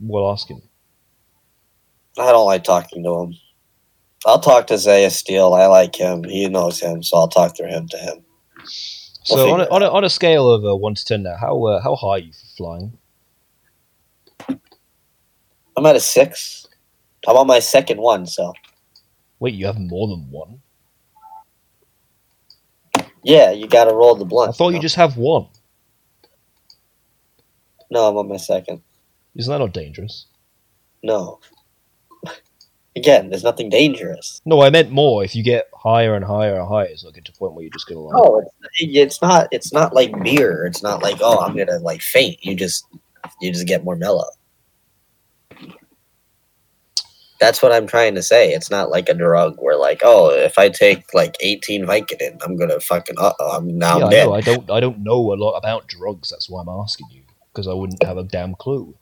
We'll ask him. I don't like talking to him. I'll talk to Zaya Steele. I like him. He knows him, so I'll talk through him to him. So We'll on a, on a on a scale of uh, one to ten now, how uh, how high are you for flying? I'm at a six. I'm on my second one, so Wait, you have more than one? Yeah, you got to roll the blunt. I thought you just have one. No, I'm on my second. Isn't that not dangerous? No. Again, there's nothing dangerous. No, I meant more. If you get higher and higher and higher, it's not get to a point where you're just gonna like. No, it's, it's not. It's not like beer. It's not like oh, I'm gonna like faint. You just you just get more mellow. That's what I'm trying to say. It's not like a drug where like oh, if I take like 18 Vicodin, I'm gonna fucking uh oh, I'm now yeah, I dead. know. I don't. I don't know a lot about drugs. That's why I'm asking you because I wouldn't have a damn clue.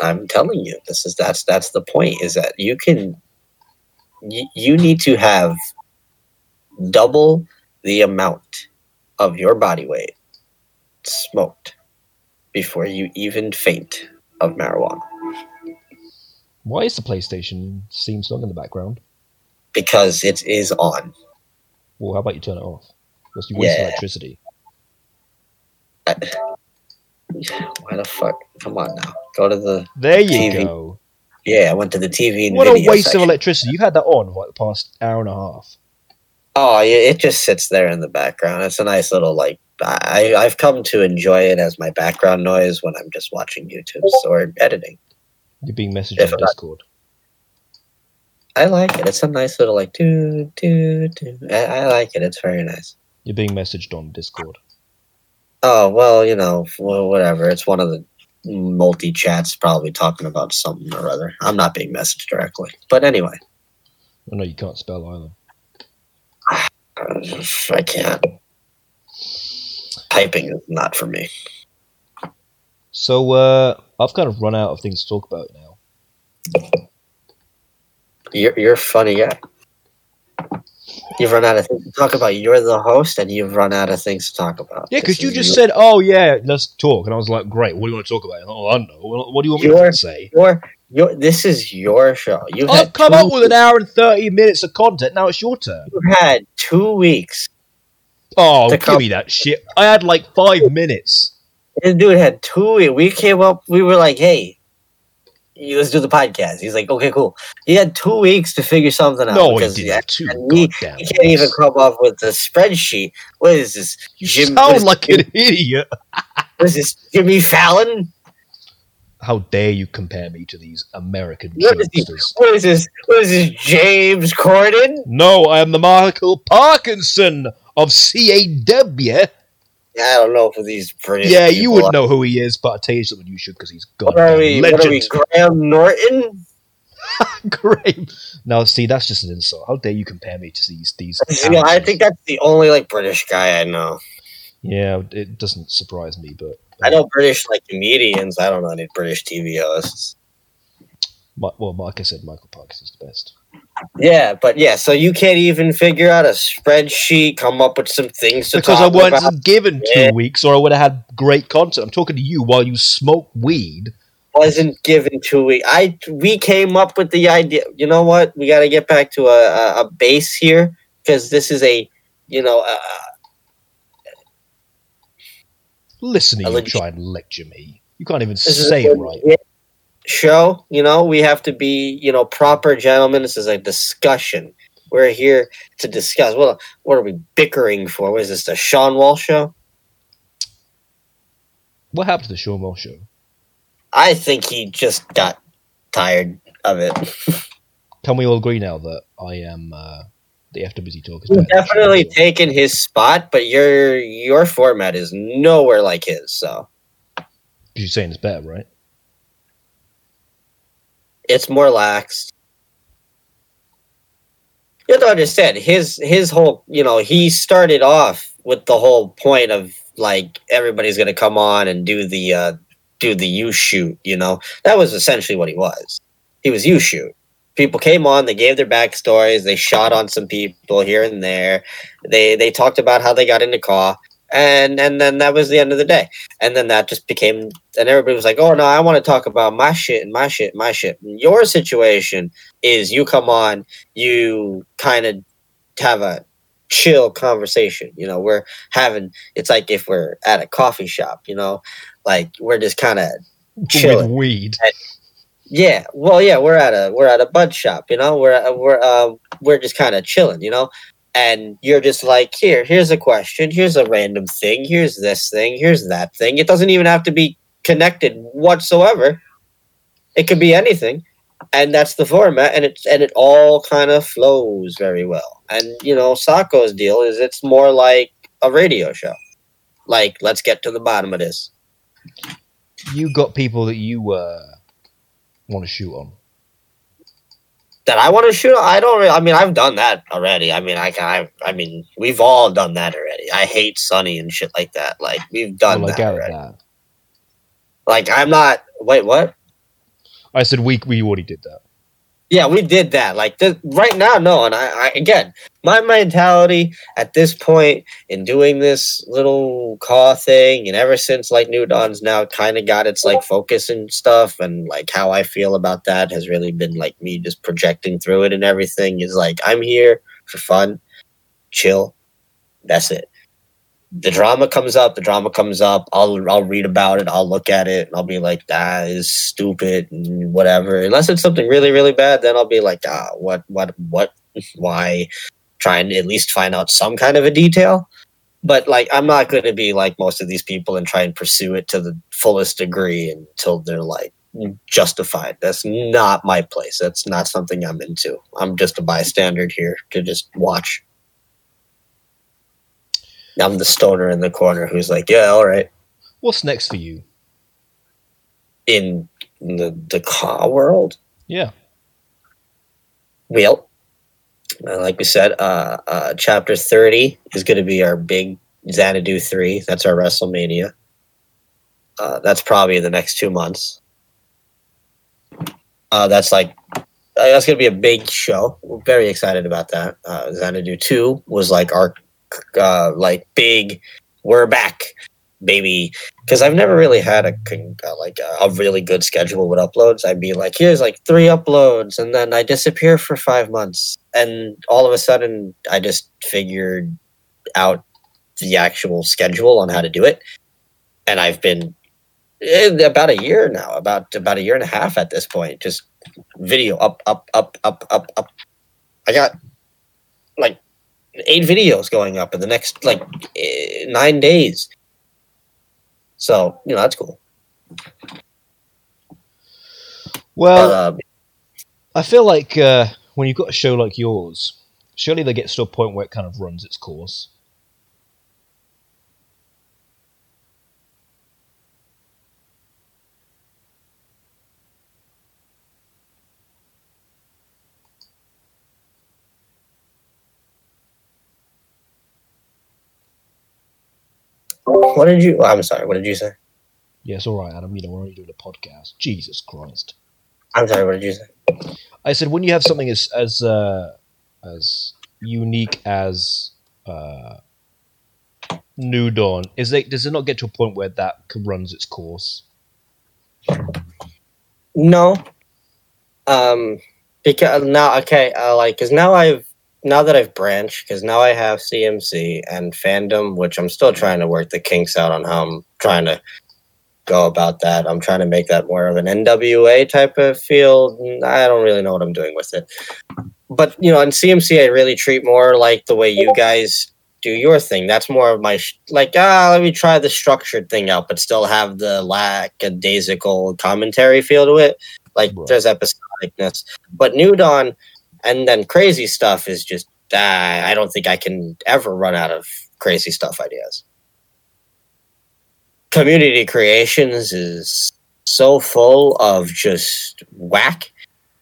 I'm telling you, this is that's that's the point. Is that you can you, you need to have double the amount of your body weight smoked before you even faint of marijuana Why is the PlayStation theme song in the background? because it is on. Well, how about you turn it off? Because you waste Yeah. electricity. Uh, why the fuck? Come on now, go to the There you TV. go. yeah. I went to the TV and What a waste section. of electricity. You've had that on for like the past hour and a half. Oh, it just sits there in the background. It's a nice little like. I I've come to enjoy it as my background noise when I'm just watching YouTube or editing. You're being messaged If on Discord. I like it. It's a nice little like do do do. I, I like it. It's very nice. You're being messaged on Discord. Oh well, you know, whatever. It's one of the multi chats, probably talking about something or other. I'm not being messaged directly, but anyway, oh, I know you can't spell either. I can't. Typing is not for me. So uh, I've kind of run out of things to talk about now. You're you're a funny guy. You've run out of things to talk about. You're the host, and you've run out of things to talk about. Yeah, because you just your- said, "Oh yeah, let's talk," and I was like, "Great, what do you want to talk about?" Oh, I don't know. What do you want me to say? your your. This is your show. You've I've come up with an hour and thirty minutes of content. Now it's your turn. You've had two weeks. Oh, give come- me that shit. I had like five minutes. This dude had two. We came up. We were like, "Hey, let's do the podcast." He's like, "Okay, cool." He had two weeks to figure something out. No, he yeah, Two and we- He can't even come up with a spreadsheet. What is this? You Jim- sound like an idiot. What is this? Jimmy Fallon? How dare you compare me to these American What is he? What is this? What is this? James Corden? No, I am the Michael Parkinson of CAW. I don't know for these British. Yeah, you people. would know who he is, but I'll tell you something you should because he's What are we? What are we? Graham Norton? Great. Now, see, that's just an insult. How dare you compare me to these these? You know, I think that's the only like British guy I know. Yeah, it doesn't surprise me, but I know um, British like comedians. I don't know any British TV hosts. Mi- well, like I said, Michael Parkinson's the best. Yeah, but yeah, so you can't even figure out a spreadsheet, come up with some things to Because I wasn't about. given two Yeah. weeks, or I would have had great content. I'm talking to you while you smoke weed. Wasn't given two weeks. I we came up with the idea. You know what? We got to get back to a, a, a base here because this is a, you know, uh, Listen to you legit- try and lecture me. You can't even say it right. Show. You know, we have to be, you know, proper gentlemen. This is a discussion. We're here to discuss. Well, what are we bickering for? What is this? The Sean Wall show? What happened to the Sean Wall show? I think he just got tired of it. Can we all agree now that I am uh, the FWZ talk? is definitely taken his spot, but your your format is nowhere like his. So You're saying it's better, right? It's more lax. You have to understand his his whole. You know, he started off with the whole point of like everybody's to come on and do the uh, do the YouShoot. You know, that was essentially what he was. He was YouShoot. People came on, they gave their backstories, they shot on some people here and there. They they talked about how they got into CAW, and and then that was the end of the day. And then that just became, and everybody was like, "Oh no, I want to talk about my shit and my shit, my shit." Your situation is you come on, you kind of have a chill conversation. You know, we're having. It's like if we're at a coffee shop. You know, like we're just kind of With chilling. weed. yeah, well, yeah, we're at a we're at a bud shop, you know. We're we're uh, we're just kind of chilling, you know. And you're just like, here, here's a question, here's a random thing, here's this thing, here's that thing. It doesn't even have to be connected whatsoever. It could be anything, and that's the format, and it's and it all kind of flows very well. And you know, Sako's deal is it's more like a radio show. Like, let's get to the bottom of this. You got people that you uh, want to shoot on. That I want to shoot. I don't. Really, I mean, I've done that already. I mean, I can. I, I mean, we've all done that already. I hate Sunny and shit like that. Like we've done Well, that already. that. Like I'm not. Wait, what? I said we we already did that. Yeah, we did that. Like th- right now, no. And I, I again, my mentality at this point in doing this little call thing, and ever since like New Dawn's now kind of got its like focus and stuff, and like how I feel about that has really been like me just projecting through it and everything. Is like I'm here for fun, chill. That's it. The drama comes up. The drama comes up. I'll I'll read about it. I'll look at it. And I'll be like, that is stupid and whatever. Unless it's something really really bad, then I'll be like, ah, what what what? Why? Try and at least find out some kind of a detail. But like, I'm not going to be like most of these people and try and pursue it to the fullest degree until they're like justified. That's not my place. That's not something I'm into. I'm just a bystander here to just watch. I'm the stoner in the corner who's like, yeah, all right. What's next for you? In the the CAW world, Yeah. well, uh, like we said, uh, uh, chapter thirty is going to be our big Xanadu three. That's our WrestleMania. Uh, that's probably in the next two months. Uh, that's like uh, that's gonna be a big show. We're very excited about that. Uh, Xanadu Two was like our uh, like big. We're back, baby. Because I've never really had a uh, like a, really good schedule with uploads. I'd be like, here's like three uploads, and then I disappear for five months, and all of a sudden, I just figured out the actual schedule on how to do it, and I've been eh, about a year now, about about a year and a half at this point, just video up, up, up, up, up, up. I got like eight videos going up in the next like eh, nine days. So you know that's cool. Well, Uh, I feel like uh, when you've got a show like yours, surely they get to a point where it kind of runs its course. What did you? I'm sorry. What did you say? Yeah, it's all right, Adam. You know, we're only doing a podcast. Jesus Christ. I'm sorry. What did you say? I said when you have something as as uh, as unique as uh, New Dawn, is it does it not get to a point where that runs its course? No. Um, because now, okay, uh, like, because now I've now that I've branched, because now I have CMC and fandom, which I'm still trying to work the kinks out on how I'm trying to go about that. I'm trying to make that more of an NWA type of field. I don't really know what I'm doing with it, but you know, in CMC, I really treat more like the way you guys do your thing. That's more of my sh- like. Ah, let me try the structured thing out, but still have the lackadaisical commentary feel to it. Like Right. there's episodicness, but New Dawn and then crazy stuff is just. Uh, I don't think I can ever run out of crazy stuff ideas. Community creations is so full of just whack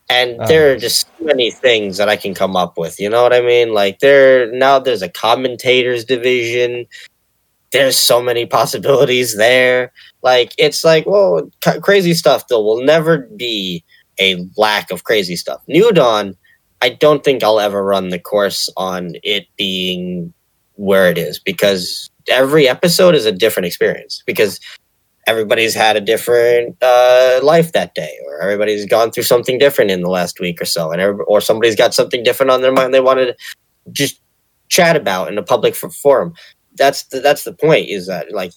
and Oh. there are just so many things that I can come up with. You know what I mean? Like there now, there's a commentators division. There's so many possibilities there. Like it's like, well, crazy stuff. There will never be a lack of crazy stuff. New Dawn, I don't think I'll ever run the course on it being where it is because every episode is a different experience because everybody's had a different uh, life that day, or everybody's gone through something different in the last week or so, and every, or somebody's got something different on their mind they wanted to just chat about in a public forum. That's the, that's the point. Is that like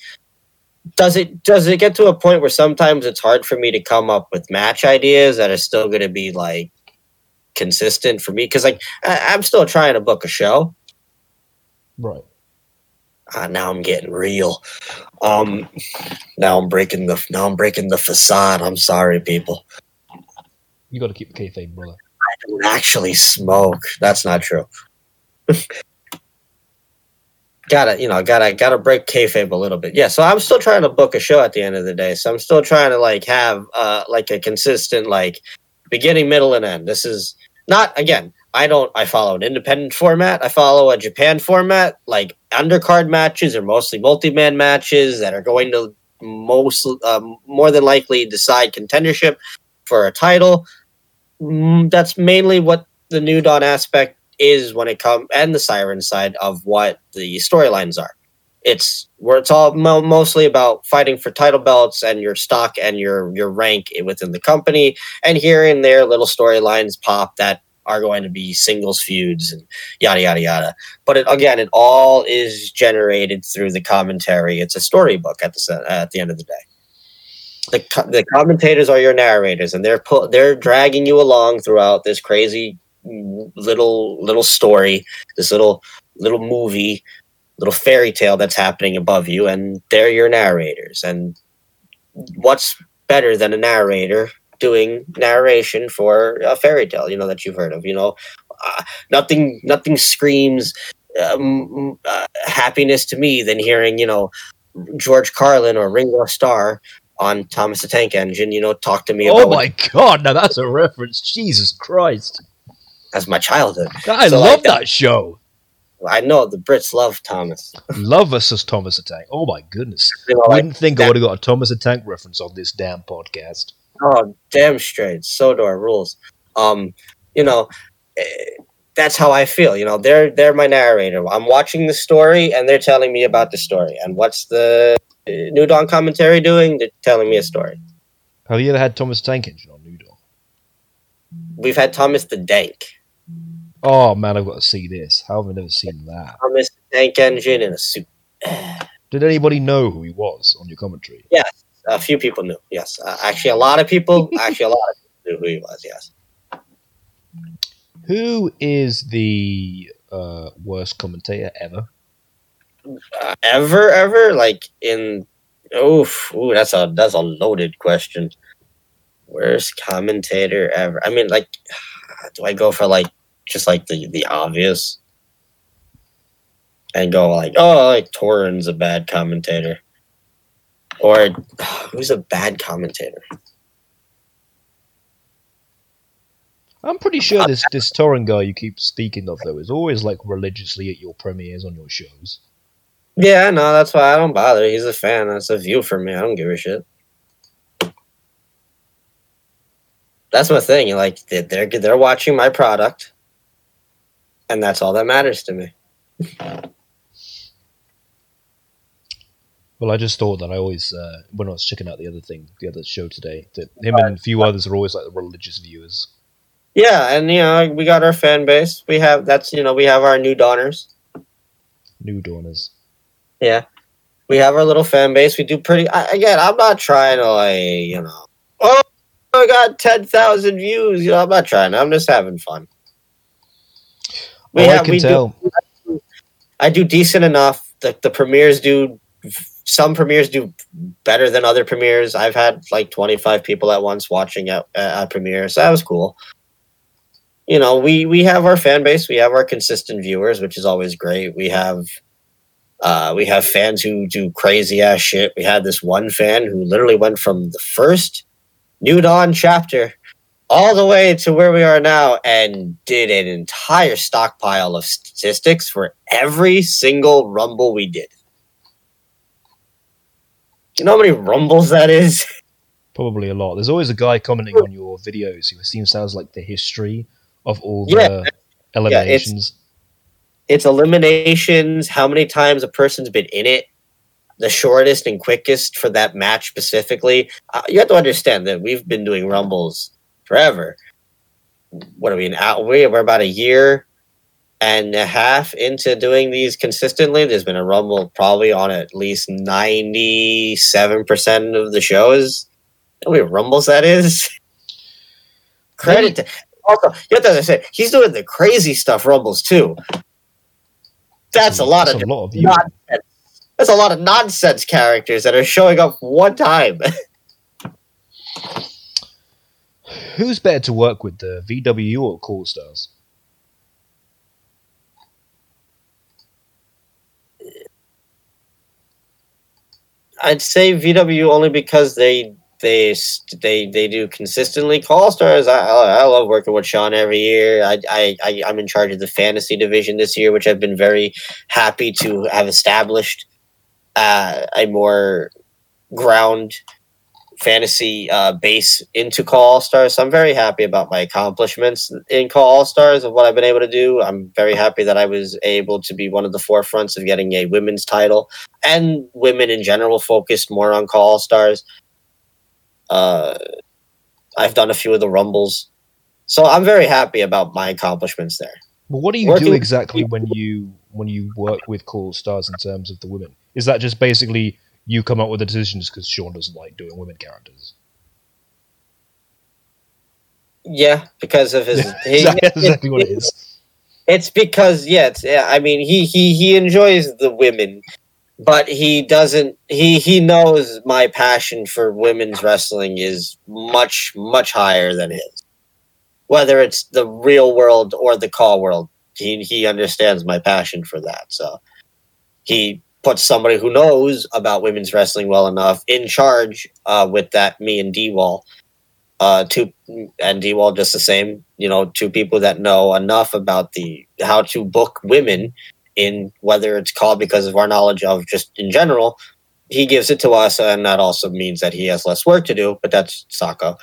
does it does it get to a point where sometimes it's hard for me to come up with match ideas that are still going to be like consistent for me because like I, I'm still trying to book a show. Right. Ah, now I'm getting real. Um, now I'm breaking the now I'm breaking the facade. I'm sorry, people. You got to keep the kayfabe, brother. I don't actually smoke. That's not true. gotta, you know, gotta gotta break kayfabe a little bit. Yeah, so I'm still trying to book a show at the end of the day. So I'm still trying to like have uh like a consistent like beginning, middle, and end. This is not again. I don't. I follow an independent format. I follow a Japan format. Like undercard matches are mostly multi-man matches that are going to most um, more than likely decide contendership for a title. Mm, that's mainly what the New Dawn aspect is when it comes, and the Siren side of what the storylines are. It's where it's all mo- mostly about fighting for title belts and your stock and your your rank within the company, and here and there little storylines pop that are going to be singles feuds and yada yada yada. But it, again, it all is generated through the commentary. It's a storybook at the at the end of the day the co- the commentators are your narrators, and they're they're dragging you along throughout this crazy little little story, this little little movie, little fairy tale that's happening above you, and they're your narrators. And what's better than a narrator doing narration for a fairy tale? You know that you've heard of. You know, uh, nothing nothing screams um, uh, happiness to me than hearing you know George Carlin or Ringo Starr on Thomas the Tank Engine, you know, talk to me about Oh my god! Now that's a reference. Jesus Christ! That's my childhood. I So, love like, that show. I know the Brits love Thomas. Love versus Thomas the Tank. Oh my goodness! Were like, Wouldn't think I would have got a Thomas the Tank reference on this damn podcast. oh, damn straight. So do our rules. Um, you know, eh, that's how I feel. You know, they're they're my narrator. I'm watching the story and they're telling me about the story. And what's the uh, New Dawn commentary doing? They're telling me a story. Have you ever had Thomas Tank Engine on New Dawn? We've had Thomas the Dank, Oh man, I've got to see this. How have I never seen that? Thomas the Tank Engine in a suit. Did anybody know who he was on your commentary? Yes, a few people knew. Yes, uh, actually, a lot of people. Actually, a lot of people knew who he was. Yes. Who is the uh, worst commentator ever? uh, ever ever like in oof ooh that's a that's a loaded question worst commentator ever i mean like do i go for like just like the the obvious and go like oh like Torin's a bad commentator. Or who's a bad commentator? I'm pretty sure uh, this this Torrent guy you keep speaking of though is always like religiously at your premieres on your shows. yeah no that's why i don't bother. He's a fan. That's a view for me. I don't give a shit. That's my thing. Like they're they're watching my product and that's all that matters to me Well, I just thought that I always uh, when I was checking out the other thing, the other show today, that him and a few others are always like the religious viewers. Yeah, and you know, we got our fan base. We have that's you know, we have our new dawners. New Dawners. Yeah. We have our little fan base. We do pretty I, again, I'm not trying to like, you know, oh I got ten thousand views. You know, I'm not trying. I'm just having fun. We oh, I can we do tell. I do decent enough. The the premieres do some premieres do better than other premieres. I've had like 25 people at once watching at at premieres. So that was cool. You know, we we have our fan base. We have our consistent viewers, which is always great. We have uh, we have fans who do crazy ass shit. We had this one fan who literally went from the first New Dawn chapter all the way to where we are now and did an entire stockpile of statistics for every single rumble we did. Do you know how many rumbles that is? Probably a lot. There's always a guy commenting on your videos who seems sounds like the history of all Yeah. the eliminations. It's eliminations, how many times a person's been in it, the shortest and quickest for that match specifically. Uh, you have to understand that we've been doing rumbles forever. What are we, an out? We're about a year and a half into doing these consistently. There's been a rumble probably on at least 97% of the shows. How many rumbles that is? Credit to. Also, you have to understand, he's doing the crazy stuff rumbles too. That's a lot That's of a lot of nonsense. That's a lot of nonsense characters that are showing up one time. Who's better to work with, the VW or CAW Stars? I'd say VW only because they they they they do consistently CAW Stars. I I love working with Sean every year. I I I'm in charge of the fantasy division this year, which I've been very happy to have established uh, a more ground fantasy uh, base into CAW All Stars. So I'm very happy about my accomplishments in CAW All Stars of what I've been able to do. I'm very happy that I was able to be one of the forefronts of getting a women's title and women in general focused more on CAW All Stars. Uh, I've done a few of the rumbles, so I'm very happy about my accomplishments there. Well, what do you Working do exactly when you when you work with CAW Stars in terms of the women? Is that just basically you come up with the decisions because Sean doesn't like doing women characters? Yeah, because of his. he- exactly what it is. It's because yeah, it's, yeah. I mean, he he he enjoys the women, but he doesn't. He he knows my passion for women's wrestling is much much higher than his. Whether it's the real world or the CAW world, he he understands my passion for that. So he puts somebody who knows about women's wrestling well enough in charge uh, with that. Me and D Wall uh, two and D Wall just the same. You know, two people that know enough about the how to book women in whether it's called because of our knowledge of just in general. He gives it to us, and that also means that he has less work to do. But that's Sako.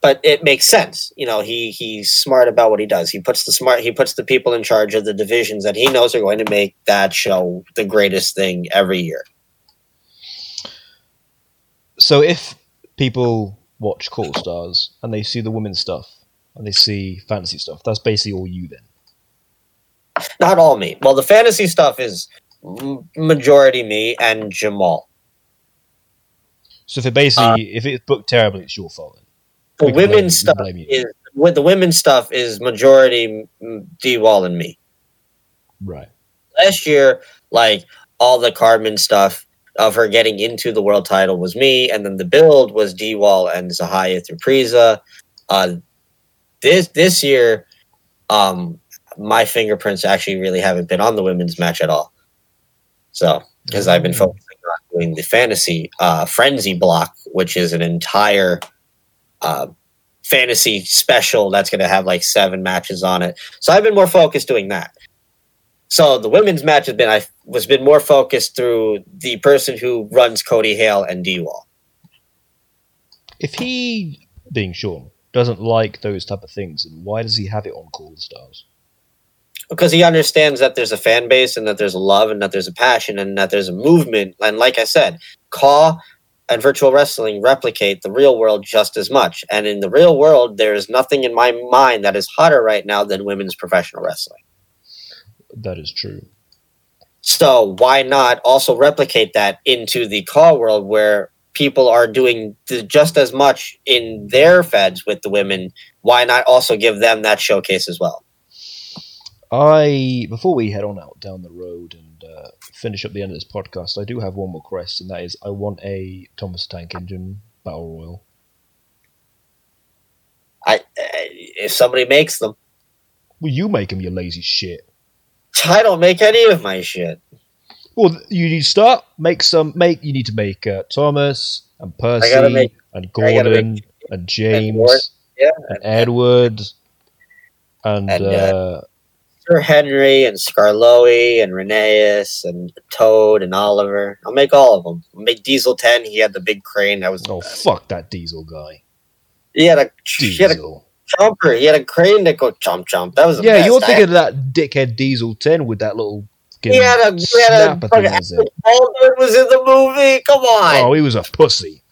But it makes sense. You know, he he's smart about what he does. He puts the smart he puts the people in charge of the divisions that he knows are going to make that show the greatest thing every year. So if people watch CAW Stars and they see the women's stuff and they see fantasy stuff, that's basically all you then. Not all me. Well, the fantasy stuff is majority me and Jamal. So if it basically if it's booked terribly, it's your fault. Then. The We women's stuff is with the women's stuff is majority D Wall and me. Right. last year, like all the Carmen stuff of her getting into the world title was me, and then the build was D Wall and Zahaya through Priza. Uh, this this year, um, my fingerprints actually really haven't been on the women's match at all. So because I've been Mm. focusing on doing the fantasy uh, frenzy block, which is an entire uh, fantasy special that's going to have like seven matches on it. So I've been more focused doing that. So the women's match has been I was been more focused through the person who runs Cody Hale and D Wall. If he, being Sean, doesn't like those type of things, then why does he have it on CAW Stars? because he understands that there's a fan base and that there's a love and that there's a passion and that there's a movement. And like I said, CAW and virtual wrestling replicate the real world just as much. And in the real world, there is nothing in my mind that is hotter right now than women's professional wrestling. That is true. So why not also replicate that into the CAW world where people are doing the, just as much in their feds with the women? Why not also give them that showcase as well? I before we head on out down the road and finish up the end of this podcast, I do have one more request, and that is I want a Thomas Tank Engine Battle Royal. I, if somebody makes them, Well, you make them, you lazy shit. I don't make any of my shit. Well, you need to start make some make. You need to make uh, Thomas and Percy make- and Gordon and James Edward, yeah. and Edward and, And, uh, uh, Henry and Scarloey and Rheneas and Toad and Oliver. I'll make all of them. I'll make Diesel 10. He had the big crane. That was oh fuck that Diesel guy. he had a he had a Diesel. jumper. He had a crane that go chomp chomp. That was Yeah, you're thinking of that dickhead Diesel Ten with that little. He had a he had a thing fucking on his head. Baldwin was in the movie. Come on, Oh, he was a pussy.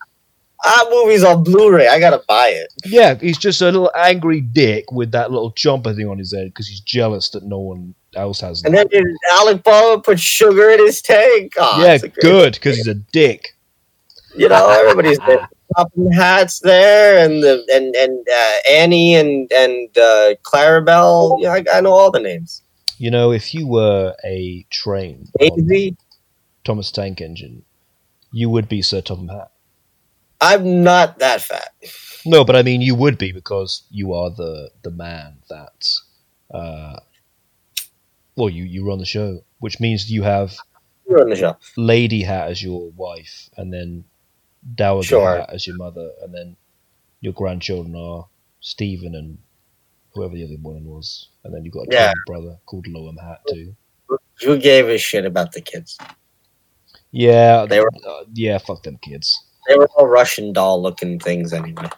That movie's on Blu-ray. I gotta buy it. Yeah, he's just a little angry dick with that little jumper thing on his head because he's jealous that no one else has And that. then Alec Baldwin put sugar in his tank. Oh, yeah, it's a great- good because he's a dick. You know, everybody's there. Popping hats there, and the and and uh, Annie and and uh, Clarabel. Yeah, I, I know all the names. You know, if you were a train Daisy. Thomas Tank Engine, you would be Sir Topham Hatt. I'm not that fat. No, but I mean, you would be because you are the the man that, uh, well, you you run the show, which means you have You're on the show. Lady Hatt as your wife, and then Dowager Sure. Hatt as your mother, and then your grandchildren are Stephen and whoever the other one was, and then you've got a Yeah. twin brother called Lowham Hatt too. Who gave a shit about the kids? Yeah, They were- uh, yeah, fuck them kids. They were all Russian doll looking things anyway.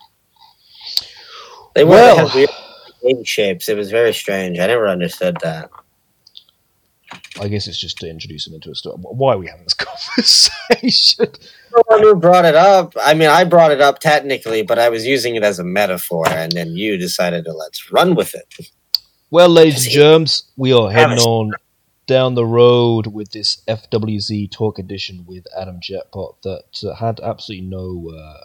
They were Well- they had weird shapes. It was very strange. I never understood that. I guess it's just to introduce them into a story. Why are we having this conversation? The one who brought it up. I mean, I brought it up technically, but I was using it as a metaphor, and then you decided to let's run with it. Well, ladies and germs, we are heading on down the road with this FWZ Talk Edition with Adam Jackpot that uh, had absolutely no uh,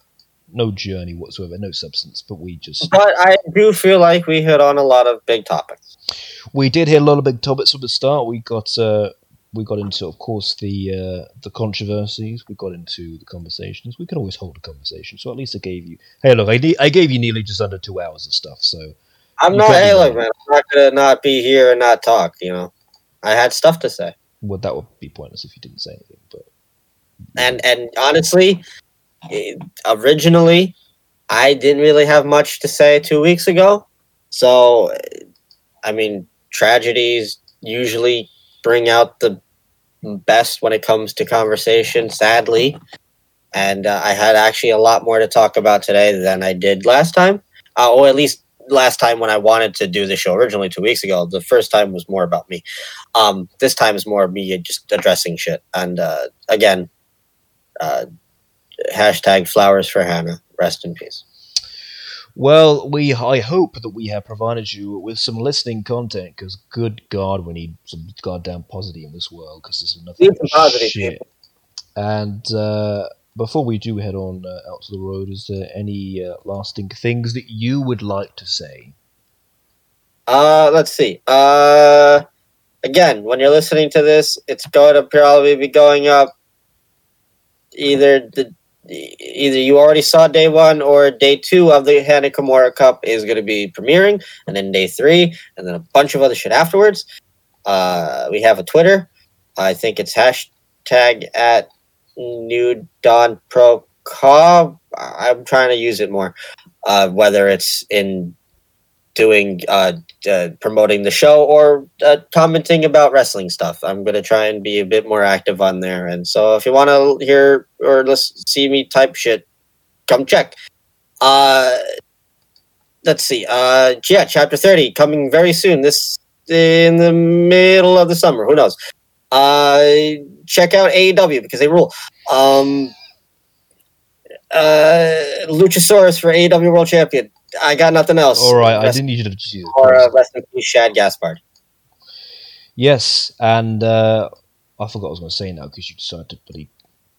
no journey whatsoever, no substance. But we just But I do feel like we hit on a lot of big topics. we did hit a lot of big topics from the start. We got uh, we got into, of course, the uh, the controversies. We got into the conversations. We can always hold a conversation. So at least I gave you. Hey, look, I, ne- I gave you nearly just under two hours of stuff. So I'm not. Hey, look, man. I'm not gonna not be here and not talk. You know, I had stuff to say, well, that would be pointless if you didn't say anything. But and and honestly, originally, I didn't really have much to say two weeks ago. So, I mean, tragedies usually bring out the best when it comes to conversation. Sadly, and uh, I had actually a lot more to talk about today than I did last time. uh, or at least last time when I wanted to do the show originally two weeks ago. The first time was more about me. Um, this time is more me just addressing shit. And uh, again, uh, hashtag flowers for Hannah. Rest in peace. Well, we I hope that we have provided you with some listening content because, good God, we need some goddamn positive in this world because this is nothing Need some positive, shit. people. And uh, before we do head on uh, out to the road, is there any uh, lasting things that you would like to say? Uh, let's see. Uh, again, when you're listening to this, it's going to probably be going up. Either the either you already saw day one or day two of the Hannah Cup is going to be premiering, and then day three, and then a bunch of other shit afterwards. Uh, we have a Twitter. I think it's hashtag at New Dawn Pro. I'm trying to use it more. Uh, whether it's in doing uh, uh, promoting the show or uh, commenting about wrestling stuff. I'm going to try and be a bit more active on there. And so if you want to hear or listen, see me type shit, come check. Uh, let's see. Uh, yeah, chapter 30 coming very soon. This in the middle of the summer. Who knows? Uh, check out AEW because they rule. Um, uh, Luchasaurus for AEW World Champion. I got nothing else. All right, I didn't need you to Jesus or uh, rest in peace, Shad Gaspard. Yes, and uh, I forgot what I was going to say now because you decided to bloody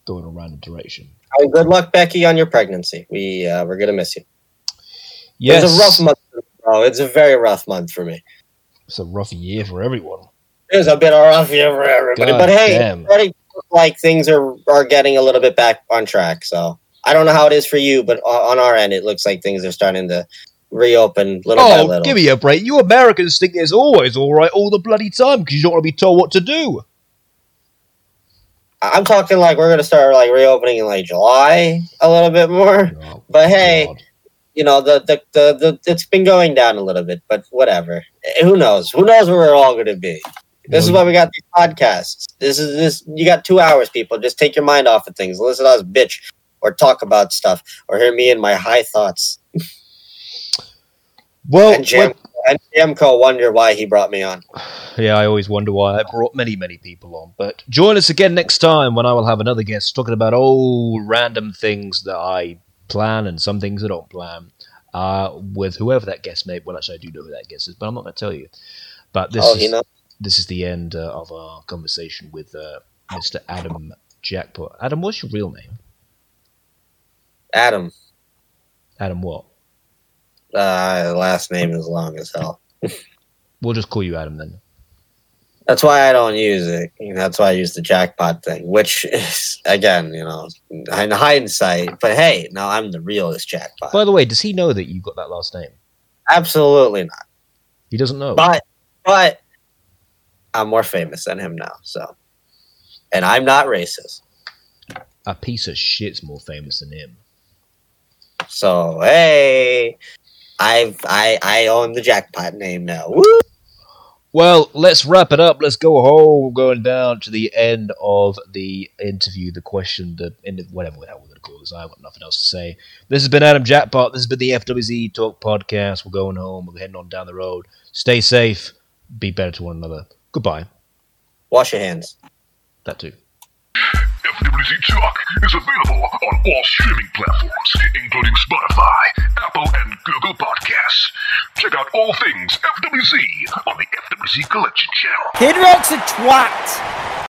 go in a random direction. Oh, good luck, Becky, on your pregnancy. We uh, we're gonna miss you. Yes, It's a rough month, Oh, It's a very rough month for me. It's a rough year for everyone. It's a bit rough for everybody, God but hey, already like things are are getting a little bit back on track. So I don't know how it is for you, but on our end, it looks like things are starting to reopen little by Oh, little. give me a break. You Americans think it's always all right all the bloody time because you don't want to be told what to do. I'm talking like we're gonna start like reopening in like July a little bit more. Oh, But hey, God. you know the, the the the it's been going down a little bit, but whatever. Who knows? Who knows where we're all going to be? This is why we got these podcasts. This is this. You got two hours, people. Just take your mind off of things. Listen to us bitch or talk about stuff or hear me and my high thoughts. Well, and Jam and Jamco wonder why he brought me on. Yeah, I always wonder why I brought many, many people on. But join us again next time when I will have another guest talking about all random things that I plan and some things I don't plan. Uh, with whoever that guest may. Well, actually, I do know who that guest is, but I'm not going to tell you. But this oh, is you know, this is the end uh, of our conversation with uh, Mr. Adam Jackpot. Adam, what's your real name? Adam. Adam what? Uh, last name is long as hell. We'll just call you Adam then. That's why I don't use it. That's why I use the jackpot thing, which is again, you know, in hindsight. But hey, now I'm the realest jackpot. By the way, does he know that you got that last name? Absolutely not. He doesn't know. But but I'm more famous than him now. So, and I'm not racist. A piece of shit's more famous than him. So hey, I've I I own the jackpot name now. Woo! Well, let's wrap it up. Let's go home. We're going down to the end of the interview, the question, the end of whatever the hell we're going to call this. I've got nothing else to say. This has been Adam Jackpot. This has been the FWZ Talk Podcast. We're going home. We're heading on down the road. Stay safe. Be better to one another. Goodbye. Wash your hands. That too. FWZ Talk is available on all streaming platforms, including Spotify, Apple, and Google Podcasts. Check out all things FWZ on the FWZ Collection channel. Kid Rock's a twat.